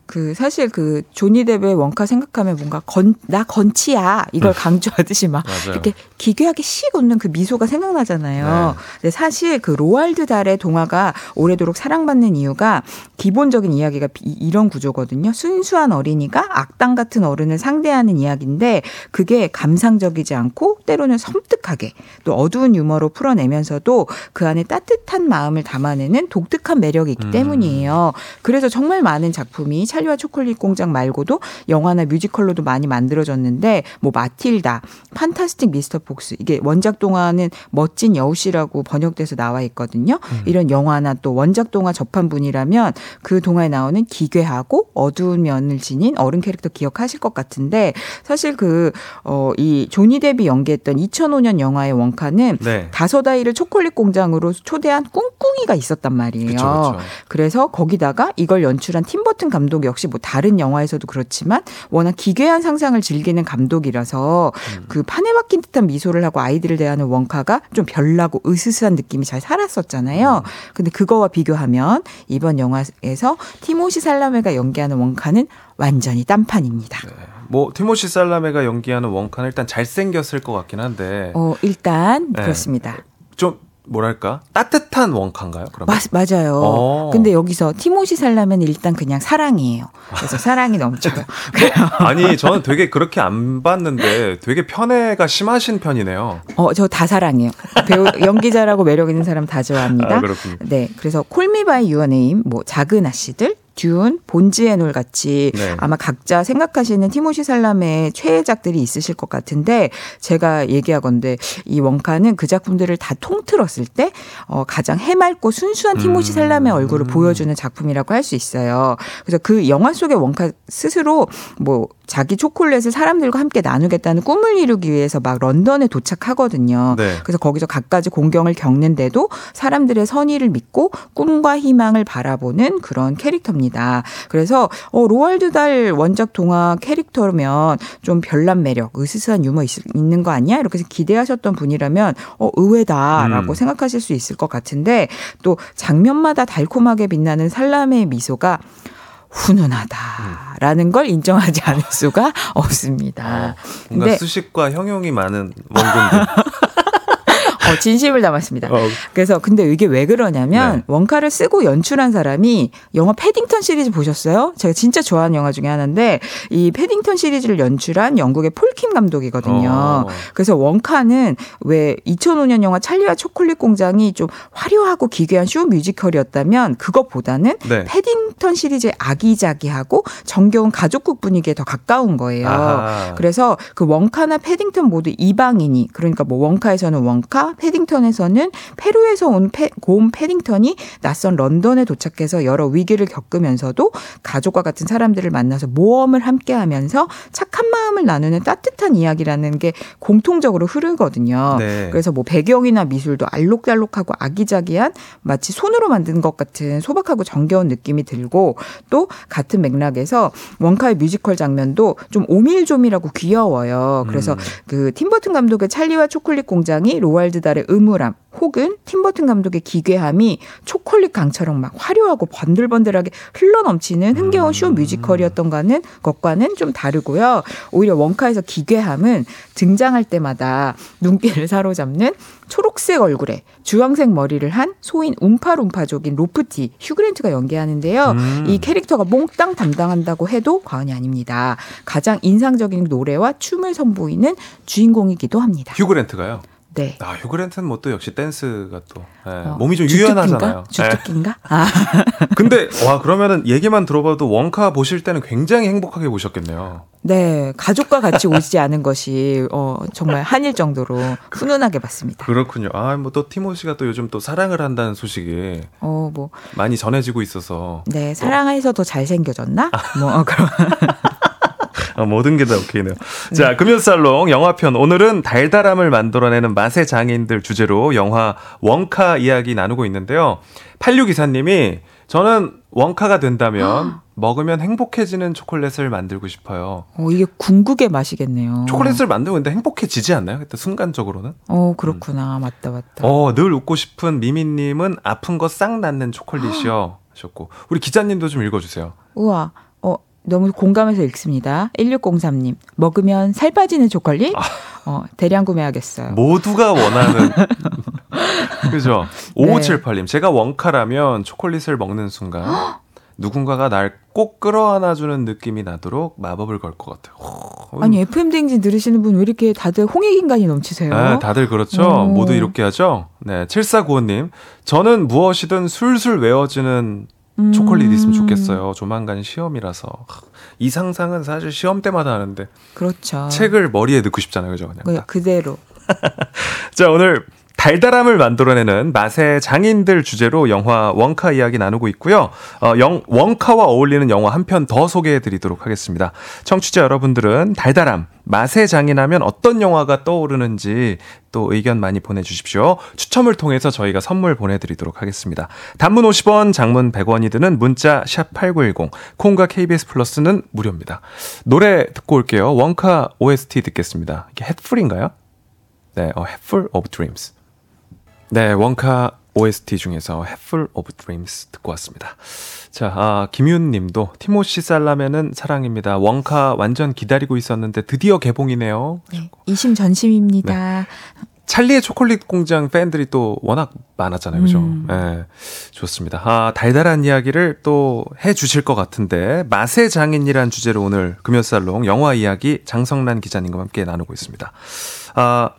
그 사실 그 조니 뎁의 웡카 생각하면 뭔가 건 나 건치야 이걸 강조하듯이 막. 이렇게 기괴하게 씩 웃는 그 미소가 생각나잖아요. 네. 근데 사실 그 로알드 달의 동화가 오래도록 사랑받는 이유가 기본적인 이야기가 비- 이런 구조거든요. 순수한 어린이가 악당 같은 어른을 상대하는 이야기인데 그게 감상적이지 않고 때로는 섬뜩하게 또 어두운 유머로 풀어내면서도 그 안에 따뜻한 마음을 담아내는 독특한 매력이 있기 음. 때문이에요. 그래서 정말 많은 작품이 찰리와 초콜릿 공장 말고도 영화나 뮤지컬로도 많이 만들어졌는데 뭐 마틸다, 판타스틱 미스터 폭스 이게 원작 동화는 멋진 여우씨라고 번역돼서 나와 있거든요. 이런 영화나 또 원작 동화 접한 분이라면 그 동화에 나오는 기괴하고 어두운 면을 지닌 어른 캐릭터 기억하실 것 같은데 사실 그 어 이 조니 뎁이 연기했던 2005년 영화의 원카는 네. 다섯 아이를 초콜릿 공장으로 초대한 꿍꿍이가 있었단 말이에요. 그쵸, 그쵸. 그래서 거기다가 이걸 연출한 팀버튼 감독 역시 뭐 다른 영화에서도 그렇지만 워낙 기괴한 상상을 즐기는 감독이라서 음. 그 판에 박힌 듯한 미소를 하고 아이들을 대하는 원카가 좀 별나고 으스스한 느낌이 잘 살았었잖아요. 음. 근데 그거와 비교하면 이번 영화에서 티모시 살라메가 연기하는 원카는 완전히 딴판입니다. 뭐 티모시 살라메가 연기하는 웡카는 일단 잘생겼을 것 같긴 한데 어, 일단 네. 그렇습니다. 좀 뭐랄까 따뜻한 웡카인가요? 그러면 맞, 맞아요. 어. 근데 여기서 티모시 살라메는 일단 그냥 사랑이에요. 그래서 사랑이 넘쳐요. 아니 저는 되게 그렇게 안 봤는데 되게 편애가 심하신 편이네요. 어, 저 다 사랑해요. 배우, 연기자라고 매력 있는 사람 다 좋아합니다. 아. 네. 그래서 Call Me by Your Name, 뭐, 작은 아씨들, 듄, Bones and All 같이 네. 아마 각자 생각하시는 티모시 살라메의 최애작들이 있으실 것 같은데 제가 얘기하건데 이 웡카는 그 작품들을 다 통틀었을 때 어, 가장 해맑고 순수한 티모시 음. 샬라메의 얼굴을 보여주는 작품이라고 할 수 있어요. 그래서 그 영화 속의 웡카 스스로 뭐 자기 초콜릿을 사람들과 함께 나누겠다는 꿈을 이루기 위해서 막 런던에 도착하거든요. 네. 그래서 거기서 갖가지 곤경을 겪는데도 사람들의 선의를 믿고 꿈과 희망을 바라보는 그런 캐릭터입니다. 그래서 어, 로알드 달 원작 동화 캐릭터면 좀 별난 매력, 으스스한 유머 있, 있는 거 아니야? 이렇게 기대하셨던 분이라면 어, 의외다라고 음. 생각하실 수 있을 것 같은데 또 장면마다 달콤하게 빛나는 살람의 미소가 훈훈하다라는 걸 인정하지 않을 수가 없습니다. 어, 뭔가 근데 수식과 형용이 많은 원군들. 어, 진심을 담았습니다. 어. 그래서 근데 이게 왜 그러냐면 네. 원카를 쓰고 연출한 사람이 영화 패딩턴 시리즈 보셨어요? 제가 진짜 좋아하는 영화 중에 하나인데 이 패딩턴 시리즈를 연출한 영국의 폴킴 감독이거든요. 어. 그래서 원카는 왜 2005년 영화 찰리와 초콜릿 공장이 좀 화려하고 기괴한 쇼 뮤지컬이었다면 그것보다는 네. 패딩턴 시리즈의 아기자기하고 정겨운 가족국 분위기에 더 가까운 거예요. 아하. 그래서 그 원카나 패딩턴 모두 이방인이 그러니까 뭐 원카에서는 원카, 패딩턴에서는 페루에서 온 패, 고온 패딩턴이 낯선 런던에 도착해서 여러 위기를 겪으면서도 가족과 같은 사람들을 만나서 모험을 함께 하면서 착한 마음을 나누는 따뜻한 이야기라는 게 공통적으로 흐르거든요. 네. 그래서 뭐 배경이나 미술도 알록달록하고 아기자기한 마치 손으로 만든 것 같은 소박하고 정겨운 느낌이 들고 또 같은 맥락에서 웡카의 뮤지컬 장면도 좀 오밀조밀하고 귀여워요. 그래서 음. 그 팀 버튼 감독의 찰리와 초콜릿 공장이 로알드 달의 음울함 혹은 팀 버튼 감독의 기괴함이 초콜릿 강처럼 막 화려하고 번들번들하게 흘러넘치는 흥겨운 쇼 뮤지컬이었던가는 것과는 좀 다르고요. 오히려 원카에서 기괴함은 등장할 때마다 눈길을 사로잡는 초록색 얼굴에 주황색 머리를 한 소인 움파룸파족인 로프티 휴그랜트가 연기하는데요. 음. 이 캐릭터가 몽땅 담당한다고 해도 과언이 아닙니다. 가장 인상적인 노래와 춤을 선보이는 주인공이기도 합니다. 휴그랜트가요. 네. 아, 휴그랜트는 뭐 또 역시 댄스가 또 예, 어, 몸이 좀 주특기인가? 유연하잖아요. 예. 주특기인가? 아, 근데 와 그러면은 얘기만 들어봐도 원카 보실 때는 굉장히 행복하게 보셨겠네요. 네. 가족과 같이 오지 않은 것이 어, 정말 한일 정도로 훈훈하게 봤습니다. 그렇군요. 아 뭐 또 티모시가 또 요즘 또 사랑을 한다는 소식이 어, 뭐, 많이 전해지고 있어서 네. 사랑해서 더 잘생겨졌나? 뭐, 그런. 아, 모든 게 다 오케이네요. 자, 금요살롱 영화편 오늘은 달달함을 만들어내는 맛의 장인들 주제로 영화 원카 이야기 나누고 있는데요. 86기사님이 저는 원카가 된다면 먹으면 행복해지는 초콜릿을 만들고 싶어요. 어, 이게 궁극의 맛이겠네요. 초콜릿을 만들고 있는데 행복해지지 않나요? 그때 순간적으로는? 어, 그렇구나. 맞다, 맞다. 어, 늘 웃고 싶은 미미님은 아픈 거 싹 낫는 초콜릿이요. 하셨고. 우리 기자님도 좀 읽어주세요. 우와. 어, 너무 공감해서 읽습니다. 1603님. 먹으면 살 빠지는 초콜릿? 어, 대량 구매하겠어요. 모두가 원하는. 그죠? 5578님. 제가 원카라면 초콜릿을 먹는 순간 누군가가 날 꼭 끌어안아주는 느낌이 나도록 마법을 걸 것 같아요. 어, 아니, FM 댕진 들으시는 분 왜 이렇게 다들 홍익 인간이 넘치세요? 네, 다들 그렇죠. 오. 모두 이렇게 하죠. 네, 7495님. 저는 무엇이든 술술 외워지는 초콜릿 있으면 좋겠어요. 조만간 시험이라서. 이 상상은 사실 시험 때마다 하는데 그렇죠. 책을 머리에 넣고 싶잖아요. 그죠? 그냥 그, 딱. 그대로. 자, 오늘 달달함을 만들어내는 맛의 장인들 주제로 영화 원카 이야기 나누고 있고요. 어, 영, 원카와 어울리는 영화 한 편 더 소개해 드리도록 하겠습니다. 청취자 여러분들은 달달함, 맛의 장인하면 어떤 영화가 떠오르는지 또 의견 많이 보내주십시오. 추첨을 통해서 저희가 선물 보내드리도록 하겠습니다. 단문 50원, 장문 100원이 드는 문자 샵8910, 콩과 KBS 플러스는 무료입니다. 노래 듣고 올게요. 원카 OST 듣겠습니다. 이게 햇풀인가요? 네, 어, Hatful of. 네, 원카 OST 중에서 Hatful of Dreams 듣고 왔습니다. 자, 아, 김윤 님도 티모시 살라메는 사랑입니다. 원카 완전 기다리고 있었는데 드디어 개봉이네요. 네, 이심전심입니다. 찰리의 초콜릿 공장 팬들이 또 워낙 많았잖아요. 그죠? 음. 네, 좋습니다. 아, 달달한 이야기를 또 해 주실 것 같은데, 맛의 장인이란 주제로 오늘 금요살롱 영화 이야기 장성란 기자님과 함께 나누고 있습니다. 아,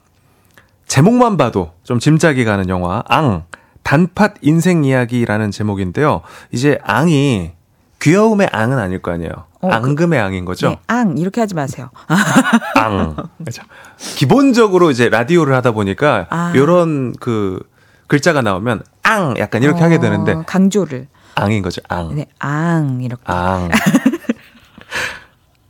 제목만 봐도 좀 짐작이 가는 영화, 앙, 단팥 인생 이야기라는 제목인데요. 이제 앙이 귀여움의 앙은 아닐 거 아니에요. 어, 앙금의 앙인 거죠? 네, 앙 이렇게 하지 마세요. 앙. 그죠. 기본적으로 이제 라디오를 하다 보니까 아. 요런 그 글자가 나오면 앙 약간 이렇게 하게 되는데 어, 강조를. 앙인 거죠. 앙. 네, 앙 이렇게. 앙.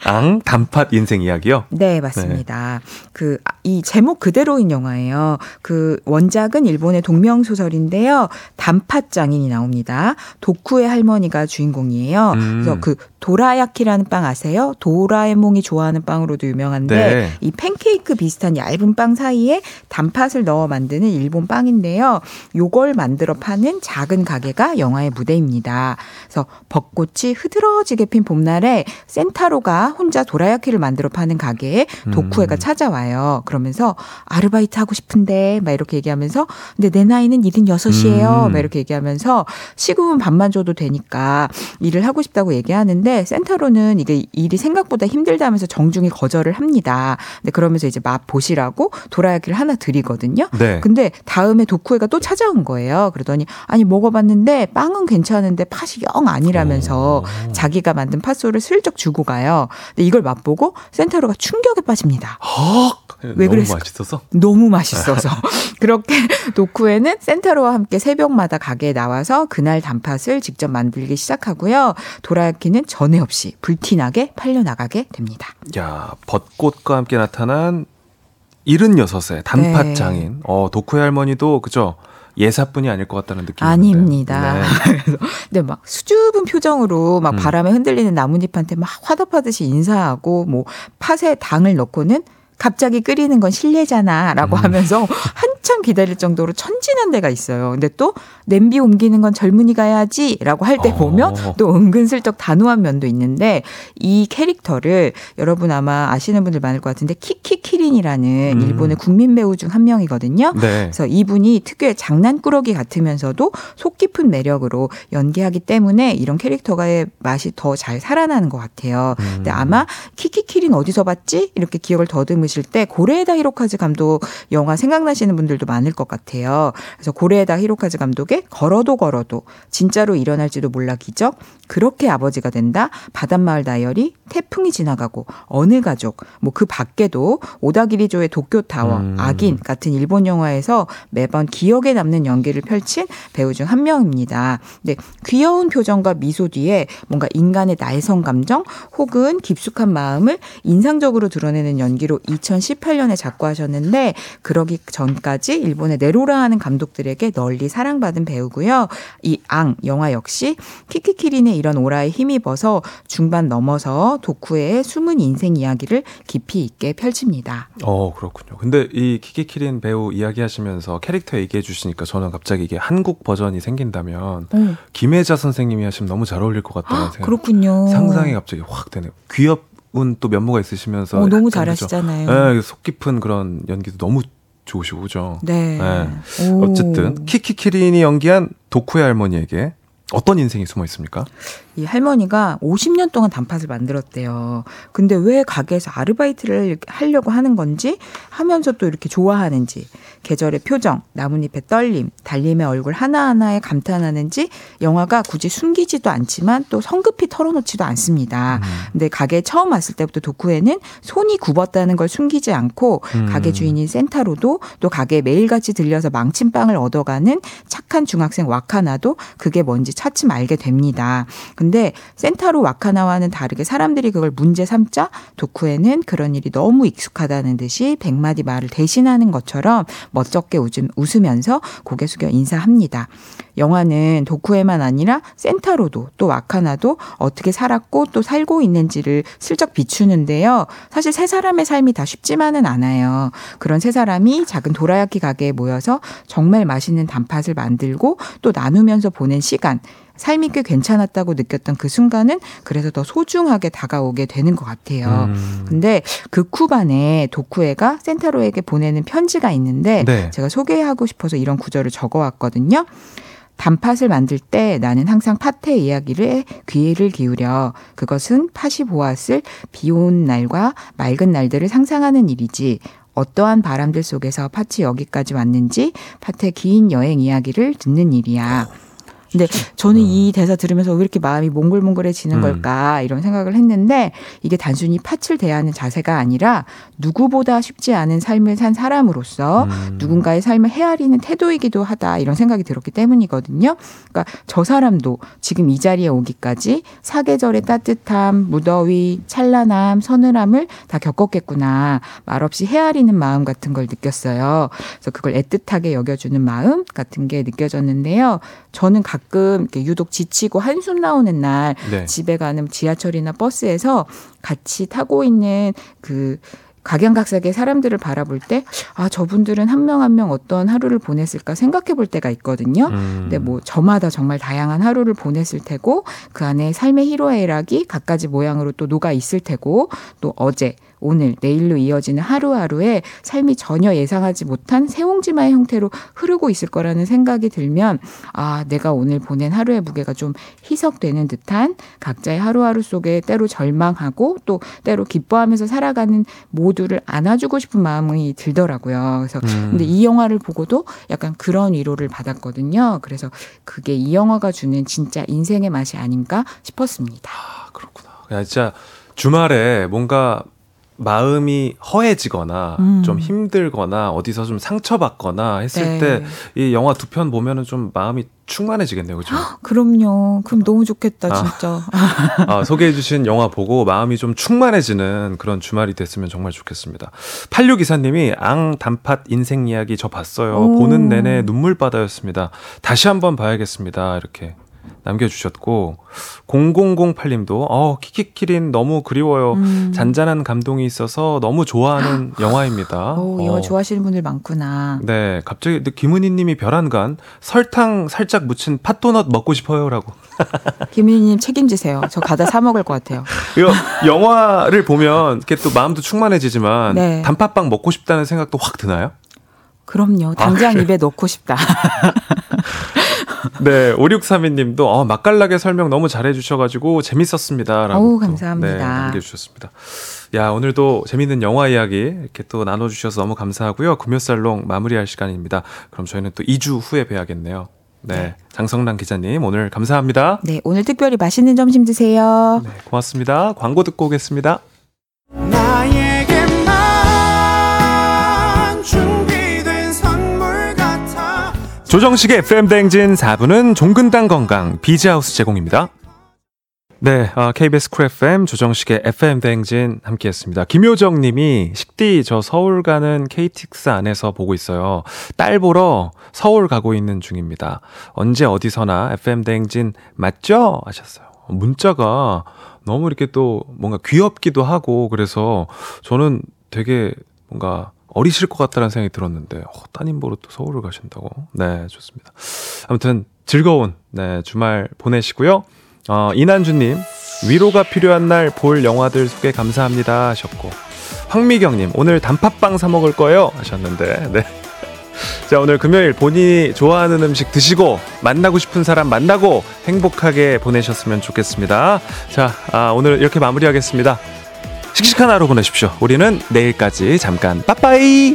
앙 단팥 인생 이야기요. 네, 맞습니다. 그이 제목 그대로인 영화예요. 그 원작은 일본의 동명 소설인데요. 단팥 장인이 나옵니다. 도쿠의 할머니가 주인공이에요. 음. 그래서 그 도라야키라는 빵 아세요? 도라에몽이 좋아하는 빵으로도 유명한데 네. 이 팬케이크 비슷한 얇은 빵 사이에 단팥을 넣어 만드는 일본 빵인데요. 요걸 만들어 파는 작은 가게가 영화의 무대입니다. 그래서 벚꽃이 흐드러지게 핀 봄날에 센타로가 혼자 도라야키를 만들어 파는 가게에 도쿠에가 찾아와요. 그러면서 아르바이트 하고 싶은데 막 이렇게 얘기하면서 근데 내 나이는 76이에요. 음. 막 이렇게 얘기하면서 시급은 반만 줘도 되니까 일을 하고 싶다고 얘기하는데 센타로는 이게 일이 생각보다 힘들다면서 정중히 거절을 합니다. 근데 그러면서 이제 맛 보시라고 도라야키를 하나 드리거든요. 네. 근데 다음에 도쿠에가 또 찾아온 거예요. 그러더니 아니 먹어봤는데 빵은 괜찮은데 팥이 영 아니라면서 자기가 만든 팥소를 슬쩍 주고 가요. 근데 이걸 맛보고 센타로가 충격에 빠집니다. 헉. 왜 너무 그랬을까? 맛있어서. 너무 맛있어서 그렇게 도쿠에는 센타로와 함께 새벽마다 가게에 나와서 그날 단팥을 직접 만들기 시작하고요. 도라야키는 전에 없이 불티나게 팔려나가게 됩니다. 야, 벚꽃과 함께 나타난 76세 단팥 네. 장인. 어, 도쿠의 할머니도 그죠? 예사뿐이 아닐 것 같다는 느낌이 아닙니다. 네. 그래서 근데 막 수줍은 표정으로 막 음. 바람에 흔들리는 나뭇잎한테 막 화답하듯이 인사하고 뭐 팥에 당을 넣고는 갑자기 끓이는 건 실례잖아라고 음. 하면서 한참 기다릴 정도로 천진한 데가 있어요. 근데 또 냄비 옮기는 건 젊은이가 해야지라고 할때 어. 보면 또 은근슬쩍 단호한 면도 있는데 이 캐릭터를 여러분 아마 아시는 분들 많을 것 같은데 키키키린이라는 음. 일본의 국민 배우 중 한 명이거든요. 네. 그래서 이분이 특유의 장난꾸러기 같으면서도 속 깊은 매력으로 연기하기 때문에 이런 캐릭터가의 맛이 더 잘 살아나는 것 같아요. 음. 근데 아마 키키키린 어디서 봤지? 이렇게 기억을 더듬 으실 때 고레에다 히로카즈 감독 영화 생각나시는 분들도 많을 것 같아요. 그래서 고레에다 히로카즈 감독의 걸어도 걸어도 진짜로 일어날지도 몰라 기적 그렇게 아버지가 된다 바닷마을 다이어리 태풍이 지나가고 어느 가족 뭐 그 밖에도 오다기리조의 도쿄타워 음. 악인 같은 일본 영화에서 매번 기억에 남는 연기를 펼친 배우 중 한 명입니다. 근데 귀여운 표정과 미소 뒤에 뭔가 인간의 날성 감정 혹은 깊숙한 마음을 인상적으로 드러내는 연기로 2018년에 작고하셨는데 그러기 전까지 일본의 네로라 하는 감독들에게 널리 사랑받은 배우고요. 이 앙 영화 역시 키키키린의 이런 오라에 힘입어서 중반 넘어서 도쿠의 숨은 인생 이야기를 깊이 있게 펼칩니다. 어, 그렇군요. 근데 이 키키키린 배우 이야기하시면서 캐릭터 얘기해 주시니까 저는 갑자기 이게 한국 버전이 생긴다면 어, 김혜자 선생님이 하시면 너무 잘 어울릴 것 같다는 생각. 그렇군요. 상상이 갑자기 확 되네요. 귀엽은 또 면모가 있으시면서 어, 너무? 잘하시잖아요. 예, 속 깊은 그런 연기도 너무 좋으시고 그죠. 네. 네. 오. 어쨌든 키키키린이 연기한 도쿠의 할머니에게 어떤 인생이 숨어 있습니까? 이 할머니가 50년 동안 단팥을 만들었대요. 근데 왜 가게에서 아르바이트를 하려고 하는 건지 하면서 또 이렇게 좋아하는지 계절의 표정, 나뭇잎의 떨림, 달림의 얼굴 하나하나에 감탄하는지 영화가 굳이 숨기지도 않지만 또 성급히 털어놓지도 않습니다. 근데 가게에 처음 왔을 때부터 도쿠에는 손이 굽었다는 걸 숨기지 않고 음. 가게 주인인 센타로도 또 가게에 매일같이 들려서 망친빵을 얻어가는 착한 중학생 와카나도 그게 뭔지 차츰 알게 됩니다. 근데 센타로 와카나와는 다르게 사람들이 그걸 문제 삼자 도쿠에는 그런 일이 너무 익숙하다는 듯이 백마디 말을 대신하는 것처럼 멋쩍게 웃음, 웃으면서 고개 숙여 인사합니다. 영화는 도쿠에만 아니라 센타로도 또 와카나도 어떻게 살았고 또 살고 있는지를 슬쩍 비추는데요. 사실 세 사람의 삶이 다 쉽지만은 않아요. 그런 세 사람이 작은 도라야키 가게에 모여서 정말 맛있는 단팥을 만들고 또 나누면서 보낸 시간 삶이 꽤 괜찮았다고 느꼈던 그 순간은 그래서 더 소중하게 다가오게 되는 것 같아요. 음. 근데 그 쿠반에 도쿠에가 센타로에게 보내는 편지가 있는데 네. 제가 소개하고 싶어서 이런 구절을 적어왔거든요. 단팥을 만들 때 나는 항상 팥의 이야기를 귀를 기울여 그것은 팥이 보았을 비온 날과 맑은 날들을 상상하는 일이지 어떠한 바람들 속에서 팥이 여기까지 왔는지 팥의 긴 여행 이야기를 듣는 일이야. 근데 저는 이 대사 들으면서 왜 이렇게 마음이 몽글몽글해지는 음. 걸까 이런 생각을 했는데 이게 단순히 팥을 대하는 자세가 아니라 누구보다 쉽지 않은 삶을 산 사람으로서 음. 누군가의 삶을 헤아리는 태도이기도 하다 이런 생각이 들었기 때문이거든요. 그러니까 저 사람도 지금 이 자리에 오기까지 사계절의 따뜻함, 무더위, 찬란함, 서늘함을 다 겪었겠구나. 말없이 헤아리는 마음 같은 걸 느꼈어요. 그래서 그걸 애틋하게 여겨주는 마음 같은 게 느껴졌는데요. 저는 가끔 이렇게 유독 지치고 한숨 나오는 날 네. 집에 가는 지하철이나 버스에서 같이 타고 있는 그 각양각색의 사람들을 바라볼 때, 아, 저분들은 한명 한 명 어떤 하루를 보냈을까 생각해 볼 때가 있거든요. 음. 근데 뭐 저마다 정말 다양한 하루를 보냈을 테고, 그 안에 삶의 희로애락이 각가지 모양으로 또 녹아 있을 테고, 또 어제, 오늘, 내일로 이어지는 하루하루에 삶이 전혀 예상하지 못한 새옹지마의 형태로 흐르고 있을 거라는 생각이 들면, 아, 내가 오늘 보낸 하루의 무게가 좀 희석되는 듯한 각자의 하루하루 속에 때로 절망하고 또 때로 기뻐하면서 살아가는 모두를 안아주고 싶은 마음이 들더라고요. 그래서 음. 근데 이 영화를 보고도 약간 그런 위로를 받았거든요. 그래서 그게 이 영화가 주는 진짜 인생의 맛이 아닌가 싶었습니다. 아, 그렇구나. 야, 진짜 주말에 뭔가 마음이 허해지거나 음. 좀 힘들거나 어디서 좀 상처받거나 했을 네. 때이 영화 두 편 보면은 좀 마음이 충만해지겠네요. 그죠? 그럼요. 그럼 너무 좋겠다, 아. 진짜. 아, 소개해주신 영화 보고 마음이 좀 충만해지는 그런 주말이 됐으면 정말 좋겠습니다. 86기사님이 앙 단팥 인생 이야기 저 봤어요. 오. 보는 내내 눈물바다였습니다. 다시 한번 봐야겠습니다. 이렇게 남겨주셨고 0008님도 어 키키키린 너무 그리워요. 음. 잔잔한 감동이 있어서 너무 좋아하는 영화입니다. 오, 이 영화 어. 좋아하시는 분들 많구나. 네, 갑자기 김은희님이 별안간 설탕 살짝 묻힌 팥도넛 먹고 싶어요라고. 김은희님 책임지세요. 저 가다 사 먹을 것 같아요. 이거 영화를 보면 이렇게 또 마음도 충만해지지만 네. 단팥빵 먹고 싶다는 생각도 확 드나요? 그럼요. 당장 그래요? 입에 넣고 싶다. 네, 5632님도 어, 맛깔나게 설명 너무 잘해주셔가지고 재밌었습니다. 라고 어우, 또, 감사합니다. 네, 남겨주셨습니다. 야, 오늘도 재밌는 영화 이야기 이렇게 또 나눠주셔서 너무 감사하고요. 금요살롱 마무리할 시간입니다. 그럼 저희는 또 2주 후에 뵈야겠네요. 네, 장성란 기자님 오늘 감사합니다. 네, 오늘 특별히 맛있는 점심 드세요. 네, 고맙습니다. 광고 듣고 오겠습니다. 조정식의 FM 대행진 4부는 종근당 건강 비즈하우스 제공입니다. 네, 아, KBS 쿨 FM 조정식의 FM 대행진 함께했습니다. 김효정 님이 식디 저 서울 가는 KTX 안에서 보고 있어요. 딸 보러 서울 가고 있는 중입니다. 언제 어디서나 FM 대행진 맞죠? 하셨어요. 문자가 너무 이렇게 또 뭔가 귀엽기도 하고 그래서 저는 되게 뭔가 어리실 것 같다는 생각이 들었는데 어, 따님 보러 또 서울을 가신다고. 네, 좋습니다. 아무튼 즐거운 네, 주말 보내시고요. 어, 이난주님 위로가 필요한 날 볼 영화들 소개 감사합니다 하셨고 황미경님 오늘 단팥빵 사 먹을 거예요 하셨는데 네. 자 오늘 금요일 본인이 좋아하는 음식 드시고 만나고 싶은 사람 만나고 행복하게 보내셨으면 좋겠습니다. 자 아, 오늘 이렇게 마무리하겠습니다. 씩씩한 하루 보내십시오. 우리는 내일까지 잠깐 빠빠이.